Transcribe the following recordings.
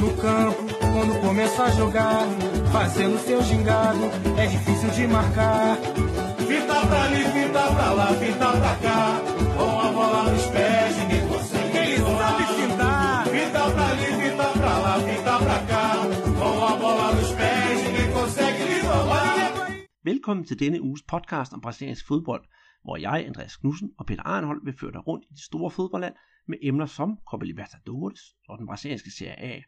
No campo, quando começa a jogar, fazendo seu gingado, é difícil de marcar. Fita pra ali, fita pra lá, fita pra cá, com a bola nos pés, ninguém consegue. Ele sabe fintar. Fita pra ali, fita pra lá, fita pra cá, com a bola nos pés, ninguém consegue lhe roubar. Velkommen til denne uges podcast om brasiliansk fodbold, hvor jeg, Andreas Knudsen og Peter Arnhold vil føre dig rundt i det store fodboldland med emner som Copa Libertadores og den brasilianske Serie A.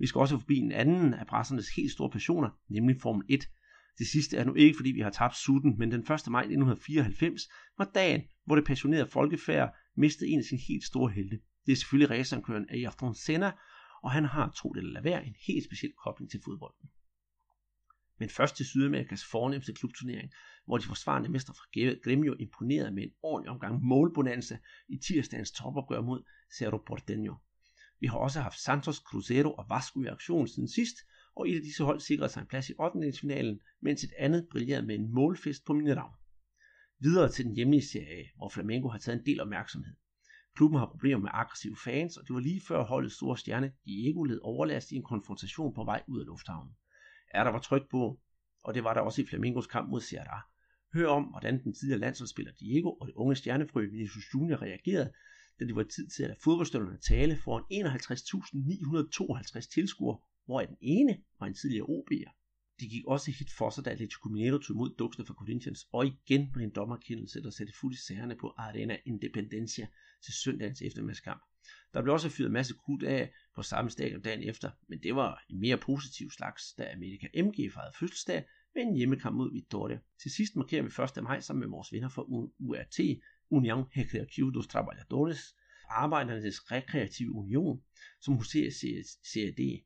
Vi skal også forbi en anden af pressernes helt store passioner, nemlig Formel 1. Det sidste er nu ikke, fordi vi har tabt sutten, men den 1. maj 1994 var dagen, hvor det passionerede folkefærd mistede en af sine helt store helte. Det er selvfølgelig racerkøren Ayrton Senna, og han har, tro det eller være, en helt speciel kobling til fodbolden. Men først til Sydamerikas fornemmeste klubturnering, hvor de forsvarende mestre fra Gremio imponerede med en ordentlig omgang målbonanza i tirsdagens topopgør mod Cerro Porteño. Vi har også haft Santos, Cruzeiro og Vasco i aktion siden sidst, og et af disse hold sikrede sig en plads i 8. finalen, mens et andet brillerede med en målfest på Mineral. Videre til den hjemlige serie, hvor Flamengo har taget en del opmærksomhed. Klubben har problemer med aggressive fans, og det var lige før holdets store stjerne Diego led overlast i en konfrontation på vej ud af lufthavnen. Er der var tryk på, og det var der også i Flamingos kamp mod Sierra. Hør om, hvordan den tidligere landsholdsspiller Diego og det unge stjernefrø Vinicius Junior reagerede, da det var tid til at lade fodboldstønderne tale foran 51.952 tilskuere, hvor den ene var en tidligere OB'er. De gik også hit for sig, da Atletico Mineiro tog imod duksene fra Corinthians, og igen med en dommerkendelse, der satte fuld i sagerne på Arena Independencia til søndagens eftermiddagskamp. Der blev også fyret masse krudt af på samme stadion dagen efter, men det var en mere positiv slags, da Amerika MG fejrede fødselsdag med en hjemmekamp mod Vitoria. Til sidst markerer vi 1. maj sammen med vores venner fra URT, União Recreativa dos Trabalhadores, Arbejdernes Rekreative Union, som huserer CAD.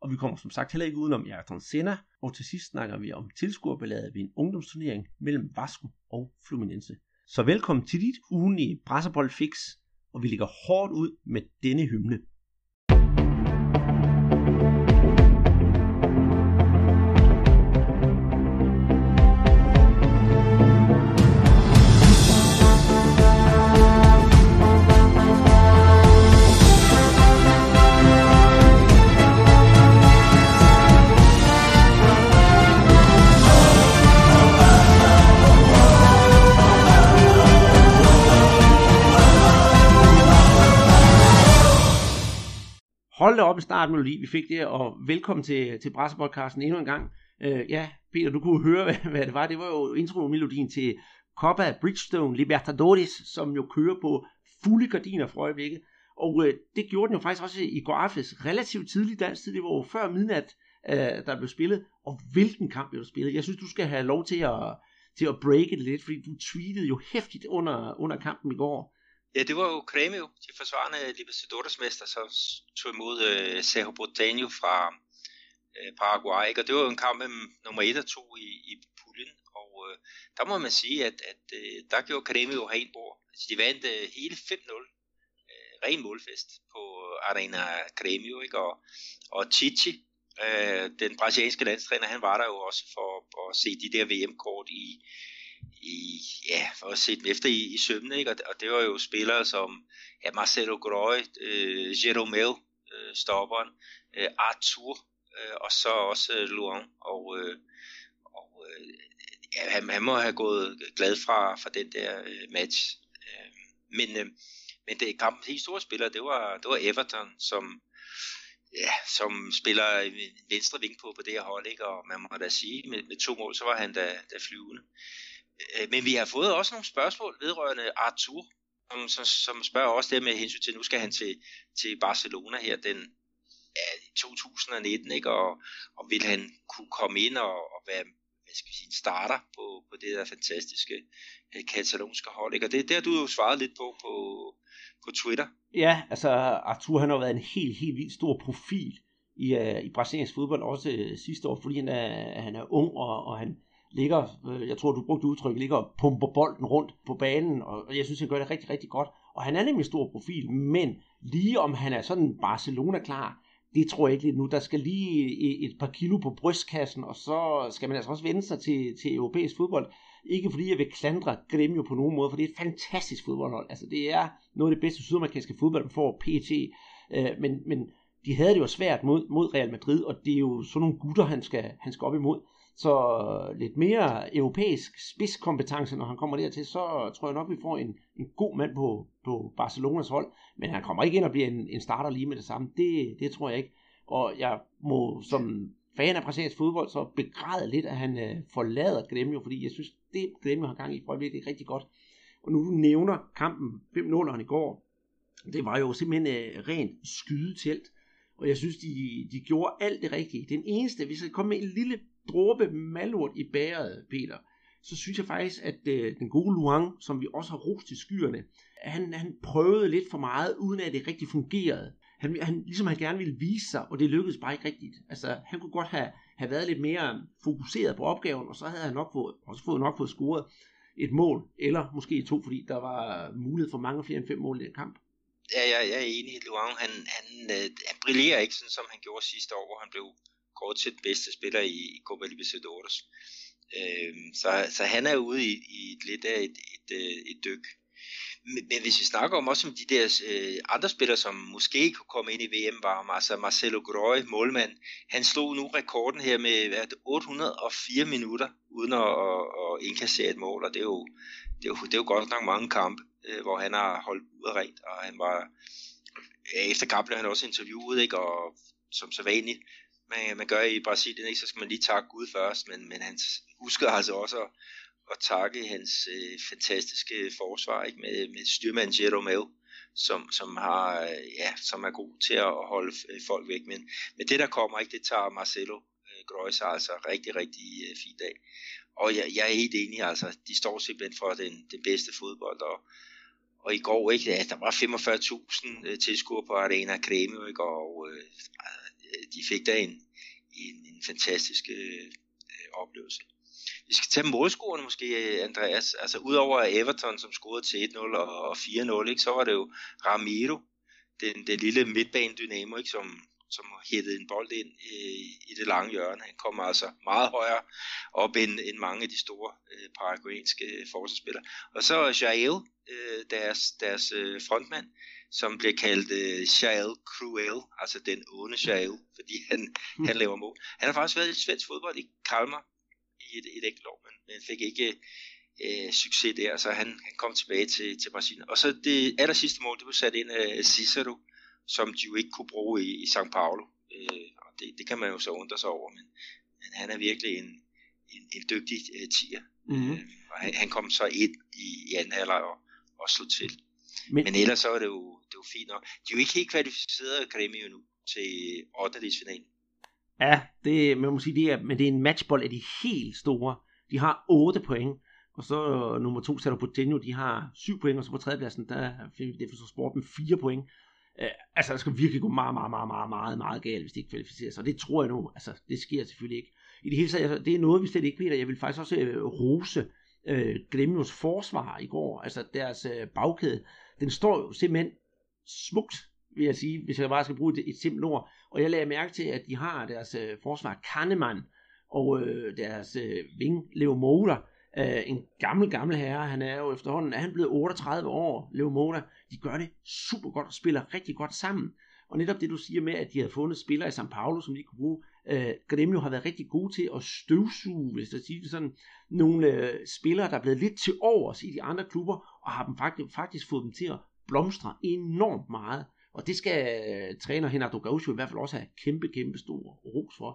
Og vi kommer som sagt heller ikke udenom Ayrton Senna, og til sidst snakker vi om tilskuerballade ved en ungdomsturnering mellem Vasco og Fluminense. Så velkommen til dit ugenlige Brasserbold Fix, og vi ligger hårdt ud med denne hymne. Op en startmelodi, vi fik det, og velkommen til, til Brasserpodcasten endnu en gang. Øh, ja, Peter, du kunne høre, hvad, hvad det var. Det var jo intromelodien til Copa Bridgestone Libertadores, som jo kører på fulde gardiner for øjeblikket. Og øh, det gjorde den jo faktisk også i går aftes, relativt tidlig dansk tid, det var jo før midnat, øh, der blev spillet. Og hvilken kamp blev der spillet? Jeg synes, du skal have lov til at, til at break det lidt, fordi du tweetede jo hæftigt under, under kampen i går. Ja, det var jo Grêmio, de forsvarende Libertadores mester, som tog imod uh, Cerro Porteño fra øh, Paraguay, ikke? og det var jo en kamp mellem nummer 1 og 2 i, i puljen, og øh, der må man sige, at, at øh, der gjorde Grêmio rent bord. Altså, de vandt øh, hele 5-0, Øh, ren målfest på øh, Arena Grêmio, ikke? Og, og Chichi, øh, den brasilianske landstræner, han var der jo også for, for at se de der VM-kort i i, ja, for at se dem efter i, i sømne, ikke? Og, og det var jo spillere som ja, Marcelo Groy, øh, Jeromel, øh, stopperen, øh, Arthur, øh, og så også øh, Luan, og, øh, og øh, ja, han, han må have gået glad fra, fra den der øh, match. Øh, men, øh, men det kampen helt store spiller, det var, det var Everton, som ja, som spiller venstre ving på på det her hold, ikke? og man må da sige, med, med to mål, så var han da, da flyvende. Øh, men vi har fået også nogle spørgsmål vedrørende Arthur, som, som, som spørger også det med hensyn til, nu skal han til, til Barcelona her den ja, 2019, ikke? Og, og vil han kunne komme ind og, og være hvad skal vi sige, en starter på, på det der fantastiske uh, katalonske hold. Ikke? Og det, det har du jo svaret lidt på på, på Twitter. Ja, altså Arthur han har været en helt, helt vildt stor profil i, uh, i brasiliansk fodbold, også uh, sidste år, fordi han er, han er ung, og, og han, ligger, øh, jeg tror du brugte udtryk, ligger og pumper bolden rundt på banen, og jeg synes, han gør det rigtig, rigtig godt. Og han er nemlig stor profil, men lige om han er sådan Barcelona-klar, det tror jeg ikke lige nu. Der skal lige et par kilo på brystkassen, og så skal man altså også vende sig til, til europæisk fodbold. Ikke fordi jeg vil klandre Gremio på nogen måde, for det er et fantastisk fodboldhold. Altså det er noget af det bedste sydamerikanske fodbold, man får PT. Øh, men, men de havde det jo svært mod, mod Real Madrid, og det er jo sådan nogle gutter, han skal, han skal op imod. Så lidt mere europæisk spidskompetence, når han kommer dertil, så tror jeg nok, vi får en, en god mand på, på Barcelonas hold. Men han kommer ikke ind og bliver en, en starter lige med det samme. Det, det tror jeg ikke. Og jeg må som fan af brasiliansk fodbold så begræde lidt, at han øh, forlader Gremio, fordi jeg synes, det Gremio har gang i for øjeblikket er rigtig godt. Og nu du nævner kampen 5-0'eren i går, det var jo simpelthen øh, rent skydetelt. Og jeg synes, de, de gjorde alt det rigtige. Den eneste, hvis jeg komme med en lille dråbe malurt i bæret, Peter, så synes jeg faktisk, at øh, den gode Luang, som vi også har rost i skyerne, han, han prøvede lidt for meget, uden at det rigtig fungerede. Han, han, ligesom han gerne ville vise sig, og det lykkedes bare ikke rigtigt. Altså, han kunne godt have, have været lidt mere fokuseret på opgaven, og så havde han nok fået, også fået nok fået scoret et mål, eller måske to, fordi der var mulighed for mange flere end fem mål i den kamp. Ja, jeg, jeg er enig. Luang, han, han, øh, han brillerer ikke sådan, som han gjorde sidste år, hvor han blev kort til den bedste spiller i, Copa Libertadores. Øh, så, så han er ude i, i et lidt af et, et, et, et dyk. Men, men hvis vi snakker om også om de der øh, andre spillere, som måske kunne komme ind i VM, var altså Marcelo Groy, målmand. Han slog nu rekorden her med hvad, 804 minutter, uden at, at, at indkassere et mål, og det er jo, det er jo, det er jo godt nok mange kampe, øh, hvor han har holdt ud af rent, og han var, ja, efter kampen han også interviewet, ikke, og som så vanligt, man, man gør i Brasilien, ikke, så skal man lige takke Gud først, men, men han husker altså også at, at takke hans øh, fantastiske forsvar ikke, med, med styrmand Jeromel, som, som, har, øh, ja, som er god til at holde øh, folk væk. Men, men det der kommer, ikke, det tager Marcelo øh, Grøjs altså rigtig, rigtig øh, fint af. Og jeg, jeg er helt enig, altså, de står simpelthen for den, den bedste fodbold, og, og i går, ikke, ja, der var 45.000 øh, tilskuere på Arena Creme, ikke, og øh, Øh, de fik da en, en, en fantastisk øh, oplevelse. Vi skal tage målscorerne måske, Andreas. Altså udover Everton, som scorede til 1-0 og 4-0, ikke, så var det jo Ramiro, den, den lille midtbanedynamo, ikke, som, som hættede en bold ind øh, i det lange hjørne. Han kommer altså meget højere op end, end mange af de store øh, paraguayanske øh, forsvarsspillere. Og så Jael, øh, deres, deres øh, frontmand, som bliver kaldt øh, Jael Cruel, altså den onde Jael, fordi han, mm. han laver mål. Han har faktisk været i svensk fodbold i Kalmar i et, et enkelt år, men, men fik ikke øh, succes der, så han, han kom tilbage til, til Brasilien. Og så det aller sidste mål, det blev sat ind af Cicero, som de jo ikke kunne bruge i, i São Paulo. Øh, og det, det kan man jo så undre sig over, men, men han er virkelig en, en, en dygtig øh, tiger. Mm-hmm. Øh, og han, han kom så ind i, i anden halvleg og, og slog til. Men, men ellers så er det jo, det er jo fint nok. De er jo ikke helt kvalificeret Grêmio nu til 8. finalen. Ja, det, man må sige, det er, men det er en matchbold af de helt store. De har 8 point, og så nummer to sætter på Tenio, de har 7 point, og så på tredjepladsen, der finder vi det for sport med 4 point. Uh, altså, der skal virkelig gå meget, meget, meget, meget, meget, meget galt, hvis de ikke kvalificerer sig. Og det tror jeg nu, altså, det sker selvfølgelig ikke. I det hele taget, altså, det er noget, vi slet ikke ved, og jeg vil faktisk også uh, rose uh, Gremios forsvar i går, altså deres uh, bagkæde, den står jo simpelthen smukt vil jeg sige, hvis jeg bare skal bruge et, et simpelt ord. Og jeg lagde mærke til, at de har deres øh, forsvar Kahneman og øh, deres øh, ving Leo Moda, øh, en gammel, gammel herre. Han er jo efterhånden, er han blevet 38 år, Leo Moda. De gør det super godt og spiller rigtig godt sammen. Og netop det, du siger med, at de har fundet spillere i São Paulo, som de kunne bruge, øh, Grêmio har været rigtig gode til at støvsuge, hvis jeg siger det sådan, nogle øh, spillere, der er blevet lidt til overs i de andre klubber, og har dem faktisk, faktisk fået dem til at blomstre enormt meget. Og det skal øh, træner Henrik Gaucho i hvert fald også have kæmpe, kæmpe stor ros for.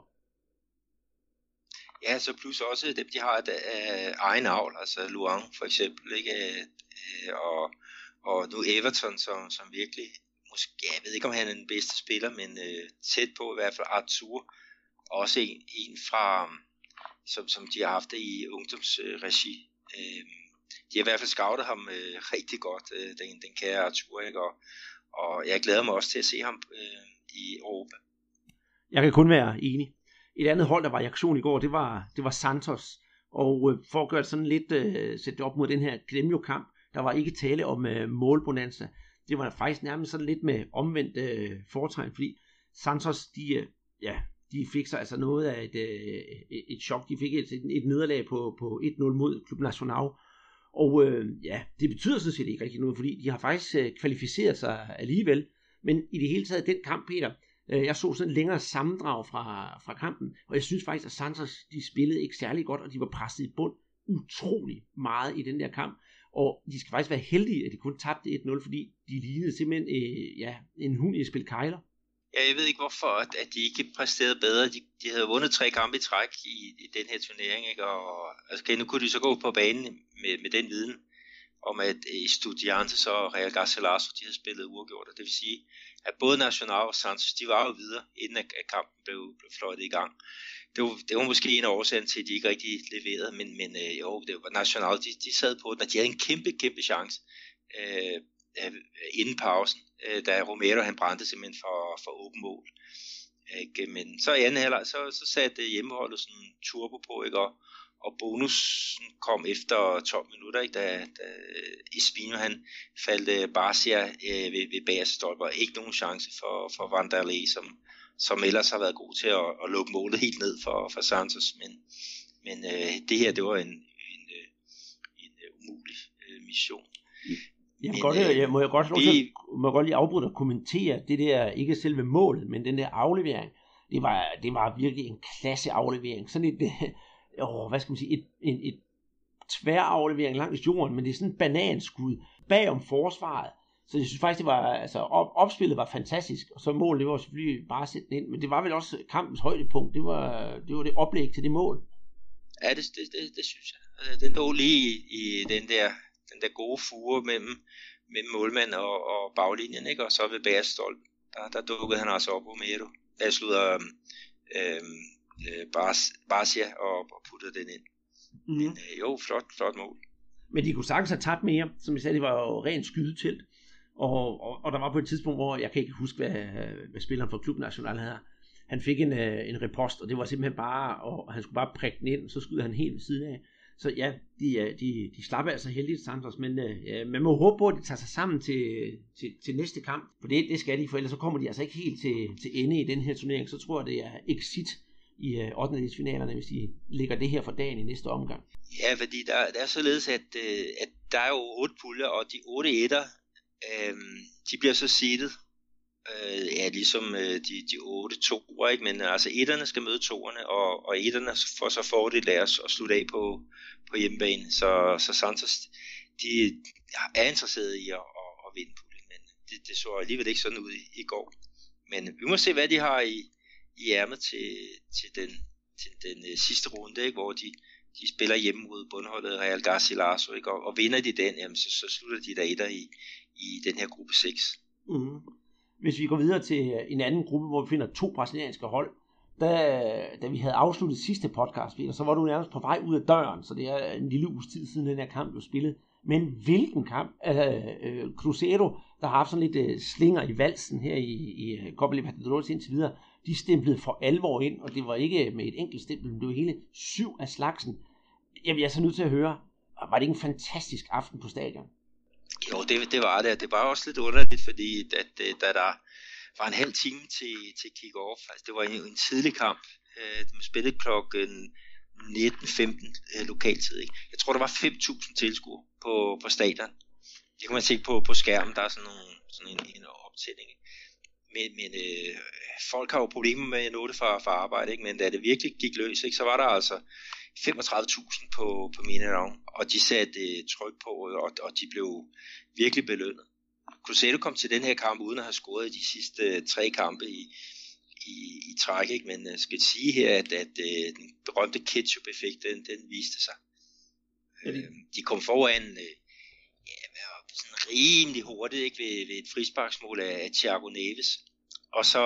Ja, så plus også dem, de har et øh, egen avl, altså Luang for eksempel, ikke? Øh, og, og nu Everton, som, som virkelig, måske, jeg ved ikke om han er den bedste spiller, men øh, tæt på i hvert fald Arthur, også en, en fra, som, som de har haft i ungdomsregi. Øh, de har i hvert fald scoutet ham øh, rigtig godt, øh, den, den kære Arthur, ikke? Og, og jeg glæder mig også til at se ham øh, i Europa. Jeg kan kun være enig. Et andet hold, der var i aktion i går, det var, det var Santos. Og øh, for at gøre det sådan lidt, øh, sætte op mod den her Gremio-kamp, der var ikke tale om øh, målbonanza. Det var faktisk nærmest sådan lidt med omvendt øh, foretegn, fordi Santos, de, øh, ja, de fik sig altså noget af et, øh, et chok. De fik et, et nederlag på, på 1-0 mod Klub Nacional, og øh, ja, det betyder sådan set ikke rigtig noget, fordi de har faktisk øh, kvalificeret sig alligevel. Men i det hele taget, den kamp, Peter, Øh, jeg så sådan en længere sammendrag fra, fra kampen, og jeg synes faktisk, at Santos de spillede ikke særlig godt, og de var presset i bund utrolig meget i den der kamp. Og de skal faktisk være heldige, at de kun tabte 1-0, fordi de lignede simpelthen øh, ja, en hund i spil kejler. Ja, jeg ved ikke hvorfor, at, at de ikke præsterede bedre. De, de havde vundet tre kampe i træk i, i den her turnering, ikke? og altså, okay, nu kunne de så gå på banen med, med den viden, om at øh, Estudiantes og Real Garcilaso, de havde spillet uafgjort, og det vil sige, at både Nacional og Santos, de var jo videre, inden at, at kampen blev, blev fløjtet i gang. Det var, det var måske en af årsagen til, at de ikke rigtig leverede, men, men øh, jo, det var Nacional, de, de sad på den, og de havde en kæmpe, kæmpe chance øh, øh, inden pausen, øh, da Romero han brændte simpelthen for, for åben mål. Ikke? Men så i anden halvleg, så, så satte hjemmeholdet sådan turbo på, ikke? Og, og bonusen kom efter 12 minutter, ikke? da, da Espino han faldt øh, Barcia øh, ved, ved bagerste stolper. Ikke nogen chance for, for Vanderlei, som, som ellers har været god til at, at lukke målet helt ned for, for Santos. Men, men øh, det her, det var en, en, øh, en, en umulig øh, mission. Mm. Jeg, men, godt, øh, jeg må jeg godt, det, må jeg godt lige afbryde og kommentere det der, ikke selve målet, men den der aflevering. Det var, det var virkelig en klasse aflevering. Sådan et, åh, hvad skal man sige, et, et, et tværaflevering langs jorden, men det er sådan en bananskud bagom forsvaret. Så jeg synes faktisk, det var, altså op, opspillet var fantastisk, og så målet, det var selvfølgelig bare at sætte den ind, men det var vel også kampens højdepunkt, det var det, var det oplæg til det mål. Ja, det, det, det, det synes jeg. Altså, den lå lige i, i den der den der gode fure mellem, mellem målmand og, og baglinjen, ikke? og så ved bagerstolp, der, der dukkede han altså op, Romero. Jeg slutter øh, øh, Barcia og, og puttede den ind. Mm. Men øh, jo, flot, flot mål. Men de kunne sagtens have tabt mere. Som jeg sagde, det var jo rent skydetelt. Og, og, og der var på et tidspunkt, hvor jeg kan ikke huske, hvad, hvad spilleren for Klub National havde. Han fik en, øh, en repost, og det var simpelthen bare, og han skulle bare prikke den ind, så skyder han helt ved siden af. Så ja, de, øh, de, de slapper altså heldigt Santos, men øh, man må håbe på, at de tager sig sammen til, til, til næste kamp, for det, det skal de, for ellers så kommer de altså ikke helt til, til ende i den her turnering, så tror jeg, det er exit i øh, 8. finalerne, hvis de lægger det her for dagen i næste omgang. Ja, fordi der, der er således, at, øh, at der er jo otte puljer, og de otte etter, øh, de bliver så seedet øh, ja, ligesom øh, de, de otte toer, ikke? men altså etterne skal møde toerne, og, og etterne får så fordel af os at slutte af på, på hjemmebane. Så, så Santos, de er interesseret i at, at, at vinde puljen, men det, det så alligevel ikke sådan ud i, i går. Men vi må se, hvad de har i, i ærmet til, til den, til den øh, sidste runde, ikke? hvor de, de spiller hjemme mod bundholdet Real Garcilaso, ikke? Og, og vinder de den, jamen, så, så slutter de der etter i, i den her gruppe 6. Mm. Mm-hmm. Hvis vi går videre til øh, en anden gruppe, hvor vi finder to brasilianske hold, da, da vi havde afsluttet sidste podcast, Peter, så var du nærmest på vej ud af døren, så det er en lille uges tid siden den her kamp blev spillet. Men hvilken kamp? Altså, øh, Cruzeiro, der har haft sådan lidt øh, slinger i valsen her i, i øh, Copa Libertadores indtil videre, de stemplede for alvor ind, og det var ikke med et enkelt stempel, men det var hele syv af slagsen. Jeg er så nødt til at høre, var det ikke en fantastisk aften på stadion? Jo, det, det var det. Det var også lidt underligt, fordi at, øh, da der var en halv time til, til kick-off, altså det var en, en tidlig kamp, øh, de spillede klokken 19.15 øh, lokaltid. Ikke? Jeg tror, der var 5.000 tilskuere på, på stadion. Det kan man se på, på skærmen, der er sådan, nogle, sådan en, en optælling. Men, men øh, folk har jo problemer med at nå det fra, fra arbejde, ikke? men da det virkelig gik løs, ikke, så var der altså 35.000 på, på Mineral, og de satte øh, tryk på, og, og de blev virkelig belønnet. Cruzeiro kom til den her kamp uden at have scoret i de sidste øh, tre kampe i, i, i træk, ikke? men jeg øh, skal sige her, at, at øh, den berømte ketchup-effekt, den, den viste sig. Øh, de kom foran øh, ja, sådan rimelig hurtigt ikke? Ved, ved et frisparksmål af Thiago Neves, og så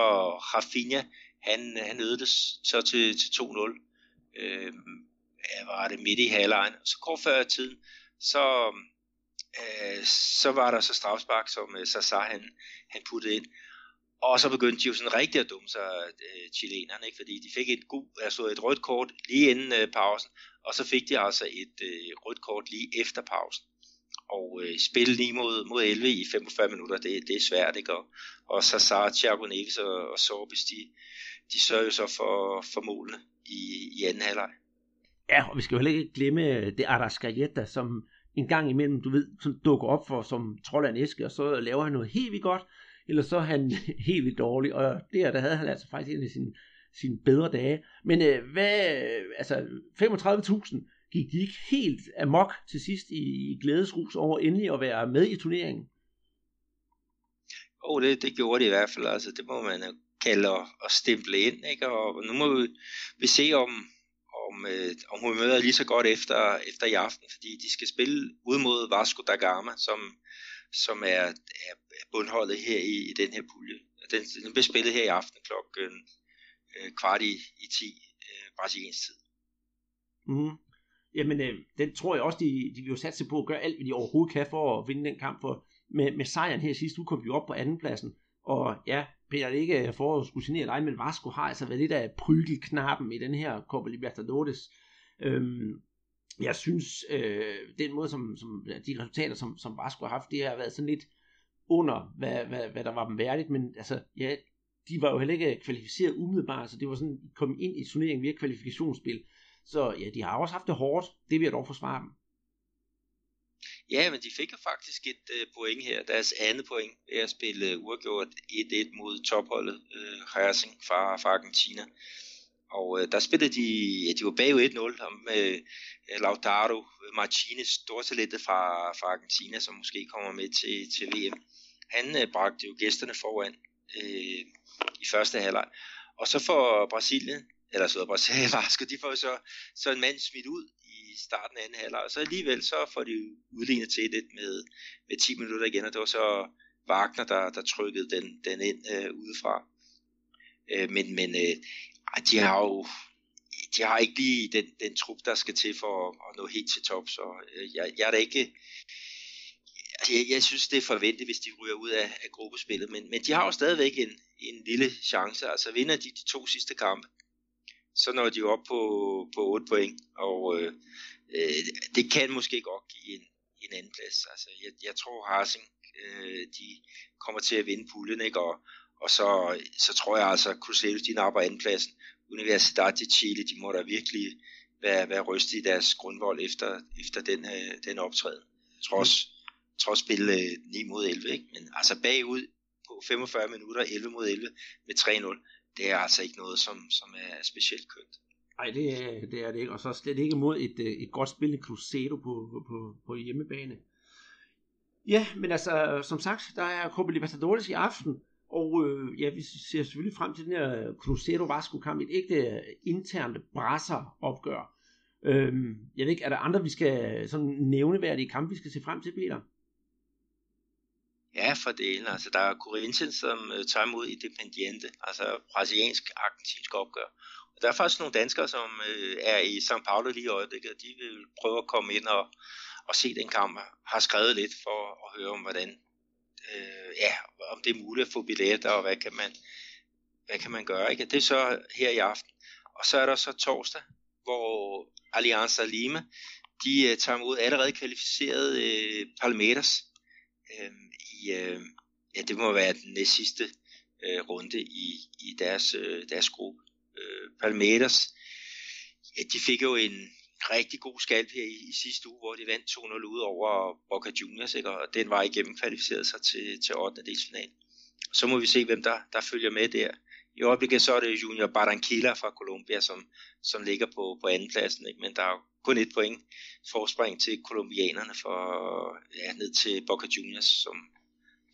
Rafinha, han, han øvede det så til, til 2-0. Øh, Øh, hvad var det midt i halvlejen. Så kort før tiden, så, øh, så var der så strafspark, som øh, Sasa han, han puttede ind. Og så begyndte de jo sådan rigtig at dumme sig, øh, chilenerne, ikke? fordi de fik et, god, altså et rødt kort lige inden øh, pausen, og så fik de altså et øh, rødt kort lige efter pausen. Og øh, spille lige mod, mod 11 i 45 minutter, det, det er svært, ikke? Og, og Sasa, Thiago Neves og, og Sorbis, de, de sørger så for, for målene i, i anden halvleg. Ja, og vi skal jo heller ikke glemme øh, det Arascaeta, som en gang imellem, du ved, sådan dukker op for som trold af en æske, og så laver han noget helt vildt godt. eller så er han helt vildt dårlig, og der, der havde han altså faktisk en af sine, sine bedre dage. Men øh, hvad, øh, altså 35.000 gik de ikke helt amok til sidst i, i glædesrus over endelig at være med i turneringen? oh, det, det gjorde de i hvert fald, altså det må man kalde og, og stemple ind, ikke? og nu må vi, vi se om, om, øh, om hun møder lige så godt efter, efter i aften, fordi de skal spille ud mod Vasco da Gama, som, som er, er bundholdet her i, i den her pulje. Den, den bliver spillet her i aften klokken øh, kvart i, i 10 øh, brasiliansk tid. Mm. Jamen, øh, den tror jeg også, de, de vil jo satse på at gøre alt, hvad de overhovedet kan for at vinde den kamp. For med, med sejren her sidst, uge kom vi op på andenpladsen. Og ja, Peter, det er ikke øh, for at skulle signere dig, men Vasco har altså været lidt af prygelknappen i den her Copa Libertadores. Øhm, jeg synes, øh, den måde, som, som de resultater, som, som Vasco har haft, det har været sådan lidt under, hvad, hvad, hvad der var dem værdigt, men altså, ja, de var jo heller ikke kvalificeret umiddelbart, så det var sådan, de kom ind i turneringen via kvalifikationsspil. Så ja, de har også haft det hårdt, det vil jeg dog forsvare dem. Ja, men de fik jo faktisk et øh, point her, deres andet point, ved at spille øh, uafgjort 1-1 mod topholdet øh, Racing fra, fra Argentina. Og øh, der spillede de, ja, de var bagud 1-0 med øh, Lautaro Martinez, stortalentet fra, fra Argentina, som måske kommer med til, til VM. Han øh, bragte jo gæsterne foran øh, i første halvleg. Og så får Brasilien, eller så Brasilien, de får så, så en mand smidt ud i starten af anden halvleg, og så alligevel så får de udlignet til lidt med, med 10 minutter igen, og det var så Wagner, der, der trykkede den, den ind øh, udefra. Øh, men men øh, de har jo de har ikke lige den, den trup, der skal til for at, at nå helt til top, så øh, jeg, jeg er da ikke altså, jeg, jeg synes, det er forventet, hvis de ryger ud af, af gruppespillet, men, men de har jo stadigvæk en, en lille chance, altså vinder de de to sidste kampe, så når de op på, på 8 point, og øh, øh, det kan måske godt give en, en anden plads. Altså, jeg, jeg tror, Harsing, øh, de kommer til at vinde puljen, ikke? Og, og så, så tror jeg altså, at Crusaders, de napper andenpladsen. Universidad de Chile, de må da virkelig være, være rystet i deres grundvold efter, efter den, øh, den optræden. Trods, trods spil øh, 9 mod 11, ikke? Men altså bagud på 45 minutter, 11 mod 11 med 3-0, det er altså ikke noget, som, som er specielt kønt. Nej, det, er, det er det ikke. Og så slet ikke mod et, øh, et godt spillende Cruzeiro på, på, på hjemmebane. Ja, men altså, som sagt, der er Copa Libertadores i aften, og øh, ja, vi ser selvfølgelig frem til den her Cruzeiro Vasco kamp, et ægte øh, internt brasser opgør. Øhm, jeg ved ikke, er der andre, vi skal sådan nævneværdige kampe, vi skal se frem til, Peter? Ja, for delen. Altså, der er Corinthians, som øh, tager imod Independiente, altså brasiliansk-argentinsk opgør. Og der er faktisk nogle danskere, som øh, er i São Paulo lige i øjeblikket, og de vil prøve at komme ind og, og se den kamp. Har skrevet lidt for at høre om, hvordan, øh, ja, om det er muligt at få billetter, og hvad kan man, hvad kan man gøre. Ikke? Det er så her i aften. Og så er der så torsdag, hvor Alianza Lima, de øh, tager imod allerede kvalificerede øh, Palmeiras. Øh, øh, ja, det må være den næstsidste øh, runde i, i deres, øh, deres gruppe. Øh, Palmeiras, ja, de fik jo en rigtig god skalp her i, i sidste uge, hvor de vandt 2-0 ud over Boca Juniors, ikke? og den var igennem kvalificeret sig til, til 8. delsfinal. Så må vi se, hvem der, der følger med der. I øjeblikket så er det Junior Barranquilla fra Colombia, som, som ligger på, på andenpladsen, ikke? men der er jo kun et point forspring til kolumbianerne for ja, ned til Boca Juniors, som,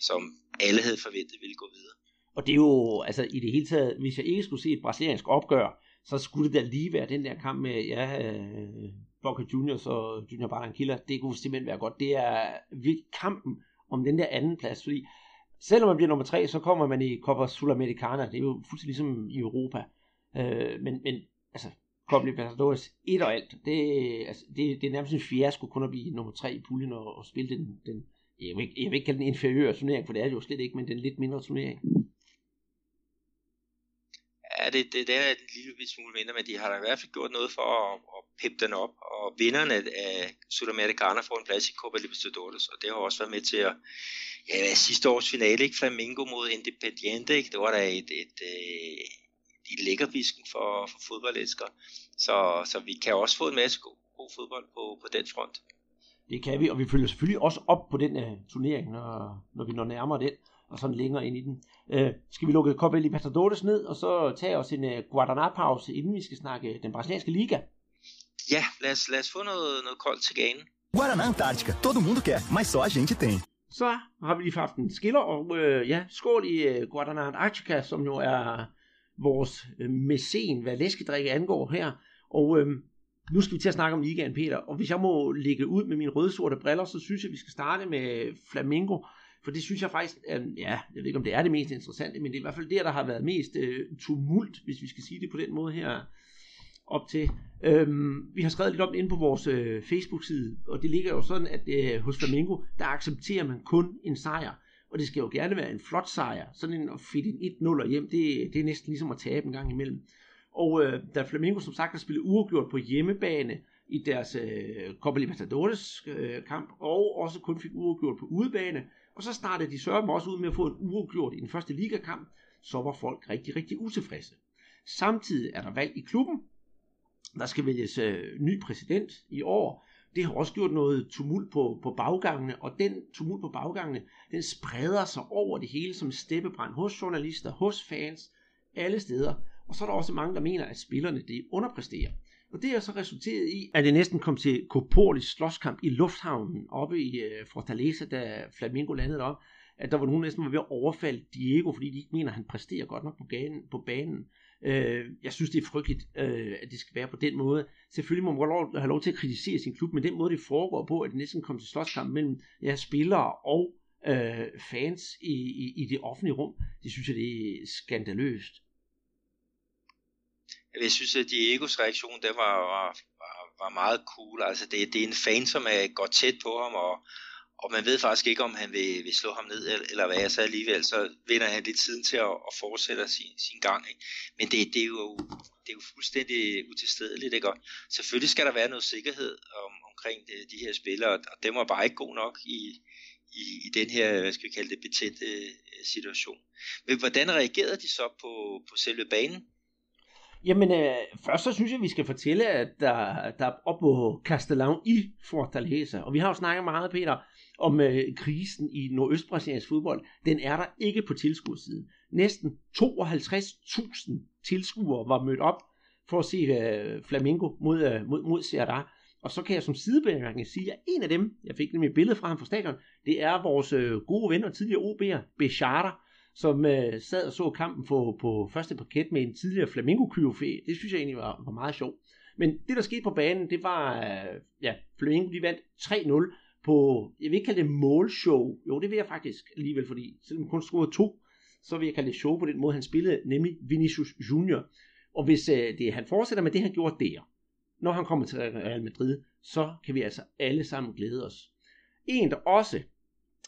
som alle havde forventet ville gå videre. Og det er jo, altså i det hele taget, hvis jeg ikke skulle se et brasiliansk opgør, så skulle det da lige være den der kamp med, ja, øh, Boca Juniors og Junior Barranquilla, det kunne simpelthen være godt. Det er kampen om den der anden plads, fordi selvom man bliver nummer tre, så kommer man i Copa Sudamericana, det er jo fuldstændig ligesom i Europa. Øh, men, men altså, Copa Libertadores, et og alt, det, altså, det, det er nærmest en fiasko kun at blive nummer tre i puljen og, og spille den, den jeg vil, ikke, jeg vil ikke kalde den inferiør turnering, for det er det jo slet ikke, men den lidt mindre turnering. Ja, det, det, det er en lille smule mindre, men de har da i hvert fald gjort noget for at, at pippe den op, og vinderne af Sudamericana får en plads i Copa Libertadores, og det har også været med til at, ja, sidste års finale, ikke? Flamingo mod Independiente, ikke? det var da et, et, øh, et, et lækkerbisken for, for fodboldelskere, så, så vi kan også få en masse god, god fodbold på, på den front. Det kan vi, og vi følger selvfølgelig også op på den uh, turnering, når, når vi når nærmere den. og sådan længere ind i den. Øh, skal vi lukke Copa Libertadores ned, og så tage os en uh, Guadalajara-pause, inden vi skal snakke den brasilianske liga? Ja, lad os, lad os få noget, noget koldt til ganen. Guaraná Antártica, todo mundo quer, mas só a gente tem. Så har vi lige haft en skiller, og øh, ja, skål i øh, Guaraná Antártica, som jo er vores øh, mæcen, hvad læskedrikke angår her. Og øh, nu skal vi til at snakke om ligaen, Peter. Og hvis jeg må lægge ud med mine røde-sorte briller, så synes jeg, vi skal starte med Flamingo. For det synes jeg faktisk, at, ja, jeg ved ikke, om det er det mest interessante, men det er i hvert fald der, der har været mest øh, tumult, hvis vi skal sige det på den måde her op til. Øhm, vi har skrevet lidt om det inde på vores øh, Facebook-side, og det ligger jo sådan, at øh, hos Flamingo, der accepterer man kun en sejr. Og det skal jo gerne være en flot sejr. Sådan en at fedt en 1-0 hjem, det, det er næsten ligesom at tabe en gang imellem. Og øh, da Flamengo som sagt har spillet uafgjort på hjemmebane i deres øh, Copa Libertadores øh, kamp, og også kun fik uafgjort på udebane, og så startede de sørme også ud med at få en uafgjort i den første ligakamp, så var folk rigtig, rigtig utilfredse. Samtidig er der valg i klubben, der skal vælges øh, ny præsident i år. Det har også gjort noget tumult på, på baggangene, og den tumult på baggangene, den spreder sig over det hele som steppebrand hos journalister, hos fans, alle steder. Og så er der også mange, der mener, at spillerne det underpresterer. Og det har så resulteret i, at det næsten kom til Kopolis slåskamp i lufthavnen oppe i øh, Fortaleza, da Flamingo landede op, at der var nogen næsten var ved at overfalde Diego, fordi de ikke mener, at han præsterer godt nok på, på banen. Øh, jeg synes, det er frygteligt, øh, at det skal være på den måde. Selvfølgelig må man lov, have lov til at kritisere sin klub, men den måde, det foregår på, at det næsten kom til slåskamp mellem ja, spillere og øh, fans i, i, i det offentlige rum, det synes jeg, det er skandaløst. Jeg synes, at Diegos reaktion, der var, var, var, var meget cool. Altså, det, det er en fan, som er, går tæt på ham, og, og man ved faktisk ikke, om han vil, vil slå ham ned eller hvad. Så alligevel så vinder han lidt tiden til at, at fortsætte sin, sin gang. Ikke? Men det, det, er jo, det er jo fuldstændig utilstedeligt. Ikke? Og selvfølgelig skal der være noget sikkerhed om, omkring de, de her spillere, og dem var bare ikke god nok i, i, i den her, hvad skal vi kalde det, betændte øh, situation. Men hvordan reagerede de så på, på selve banen? Jamen, øh, først så synes jeg, vi skal fortælle, at der, der er op på Castellan i Fortaleza, og vi har jo snakket meget, Peter, om øh, krisen i nordøstbrasiliansk fodbold. Den er der ikke på tilskuersiden. Næsten 52.000 tilskuere var mødt op for at se øh, Flamengo mod, øh, mod, mod Ceará. Og så kan jeg som sidebemærkning sige, at en af dem, jeg fik nemlig et billede fra ham fra stadion, det er vores øh, gode ven og tidligere OB'er, Bechara, som øh, sad og så kampen på, på første parket med en tidligere flamingo -kyofé. Det synes jeg egentlig var, var meget sjovt. Men det, der skete på banen, det var, øh, ja, Flamingo de vandt 3-0 på, jeg vil ikke kalde det målshow. Jo, det vil jeg faktisk alligevel, fordi selvom kun scorede to, så vil jeg kalde det show på den måde, han spillede, nemlig Vinicius Junior. Og hvis øh, det, han fortsætter med det, han gjorde der, når han kommer til Real Madrid, så kan vi altså alle sammen glæde os. En, der også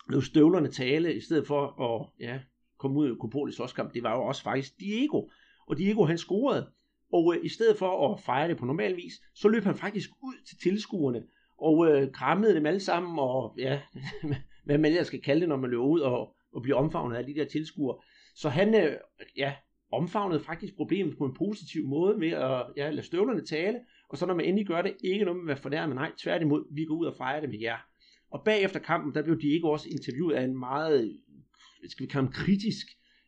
lod støvlerne tale, i stedet for at ja, kom ud af Kopolis slåskamp, det var jo også faktisk Diego. Og Diego han scorede, og øh, i stedet for at fejre det på normal vis, så løb han faktisk ud til tilskuerne og øh, krammede dem alle sammen, og ja, hvad man ellers skal kalde det, når man løber ud og, og bliver omfavnet af de der tilskuere. Så han øh, ja, omfavnede faktisk problemet på en positiv måde med at ja, lade støvlerne tale, og så når man endelig gør det, ikke noget med at være fornærmet, nej, tværtimod, vi går ud og fejrer det med jer. Og bagefter kampen, der blev de ikke også interviewet af en meget skal vi kalde ham kritisk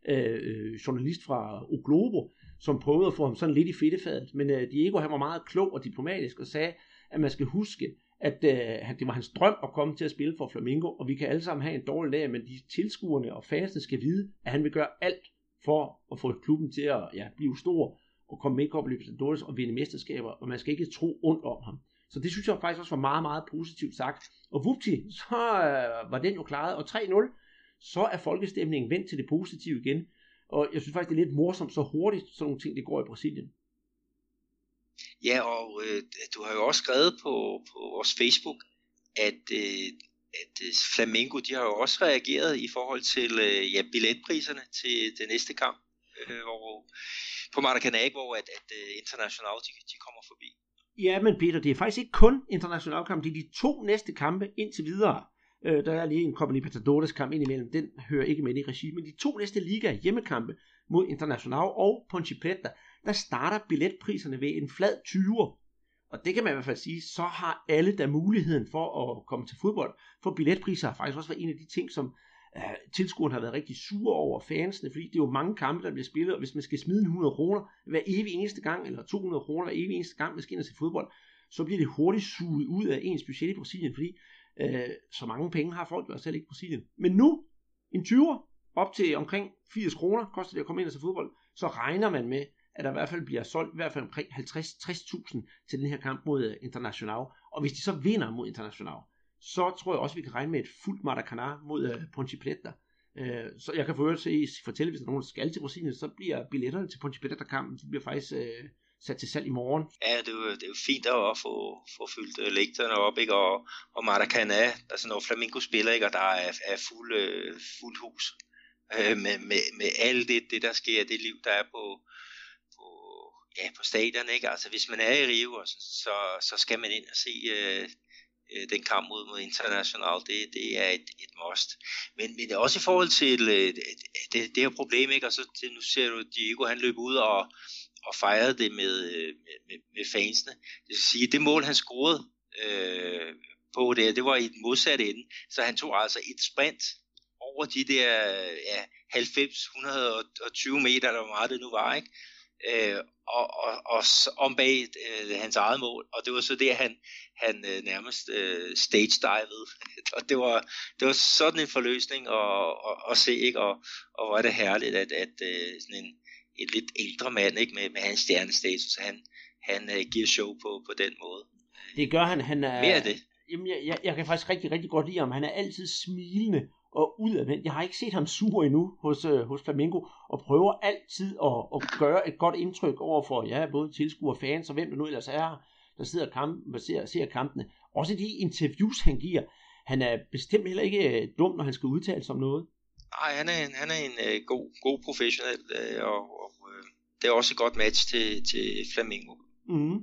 øh, øh journalist fra O Globo, som prøvede at få ham sådan lidt i fedtefadet. Men øh, Diego han var meget klog og diplomatisk og sagde, at man skal huske, at øh, det var hans drøm at komme til at spille for Flamengo, og vi kan alle sammen have en dårlig dag, men de tilskuerne og fansene skal vide, at han vil gøre alt for at få klubben til at ja, blive stor og komme med i Copa Libertadores og vinde mesterskaber, og man skal ikke tro ondt om ham. Så det synes jeg faktisk også var meget, meget positivt sagt. Og vupti, så øh, var den jo klaret, og 3-0, så er folkestemningen vendt til det positive igen. Og jeg synes faktisk, det er lidt morsomt, så hurtigt sådan nogle ting, det går i Brasilien. Ja, og øh, du har jo også skrevet på, på vores Facebook, at, øh, at øh, Flamengo, de har jo også reageret i forhold til øh, ja, billetpriserne til det næste kamp øh, hvor, på Maracanã, hvor at, at uh, International de, de kommer forbi. Ja, men Peter, det er faktisk ikke kun International kamp, det er de to næste kampe indtil videre. Øh, der er lige en Copa Libertadores kamp indimellem, den hører ikke med i regimen. De to næste liga hjemmekampe mod International og Ponte Preta, der starter billetpriserne ved en flad 20. Og det kan man i hvert fald sige, så har alle der muligheden for at komme til fodbold. For billetpriser har faktisk også været en af de ting, som øh, Uh, tilskueren har været rigtig sure over fansene, fordi det er jo mange kampe, der bliver spillet, og hvis man skal smide 100 kroner hver evig eneste gang, eller 200 kroner hver evig eneste gang, man skal ind og se fodbold, så bliver det hurtigt suget ud af ens budget i Brasilien, fordi Øh, så mange penge har folk jo altså selv ikke i Brasilien. Men nu, en 20'er, op til omkring 80 kroner, koster det at komme ind og se fodbold, så regner man med, at der i hvert fald bliver solgt i hvert fald omkring 50-60.000 til den her kamp mod øh, International. Og hvis de så vinder mod International, så tror jeg også, at vi kan regne med et fuldt Maracanã mod øh, uh, Ponte Preta. Uh, øh, så jeg kan få se, fortælle, hvis der er nogen, der skal til Brasilien, så bliver billetterne til Ponte Preta-kampen, de bliver faktisk uh, sat til salg i morgen. Ja, det er jo, det er jo fint at få, få fyldt øh, lægterne op, ikke? Og, og Maracanã, altså når Flamingo spiller, ikke? og der er, er fuld, øh, fuld hus øh, med, med, med alt det, det, der sker, det liv, der er på, på, ja, på stadion, ikke? Altså hvis man er i Rio, så, så skal man ind og se øh, øh, den kamp mod, mod International, det, det er et, et must. Men, men det er også i forhold til øh, det, det her problem, ikke? Og så det, nu ser du, Diego han løb ud og, og fejrede det med, øh, med, med, med fansene. Det vil sige, det mål han scorede øh, på det, det var i den modsatte ende, så han tog altså et sprint over de der ja, 90-120 meter, eller hvor meget det nu var, ikke? øh, og, og, og om bag øh, hans eget mål, og det var så det, han, han øh, nærmest øh, stage-divede, og det var, det var sådan en forløsning at, at, at se, ikke? Og, og hvor er det herligt, at, at øh, sådan en, en lidt ældre mand ikke? Med, med hans stjernestatus, han, han øh, giver show på, på den måde. Det gør han, han er... Mere af det. Jamen, jeg, jeg, jeg kan faktisk rigtig, rigtig godt lide ham. Han er altid smilende og udadvendt. Jeg har ikke set ham sur endnu hos, øh, hos Flamengo, og prøver altid at, at gøre et godt indtryk over for ja, både tilskuere, fans og hvem det nu ellers er, der sidder kampen, ser, ser kampene. Også de interviews, han giver. Han er bestemt heller ikke øh, dum, når han skal udtale sig om noget. Nej, han er en, han er en uh, god, god professionel, uh, og, og uh, det er også et godt match til, til Flamengo. Mm.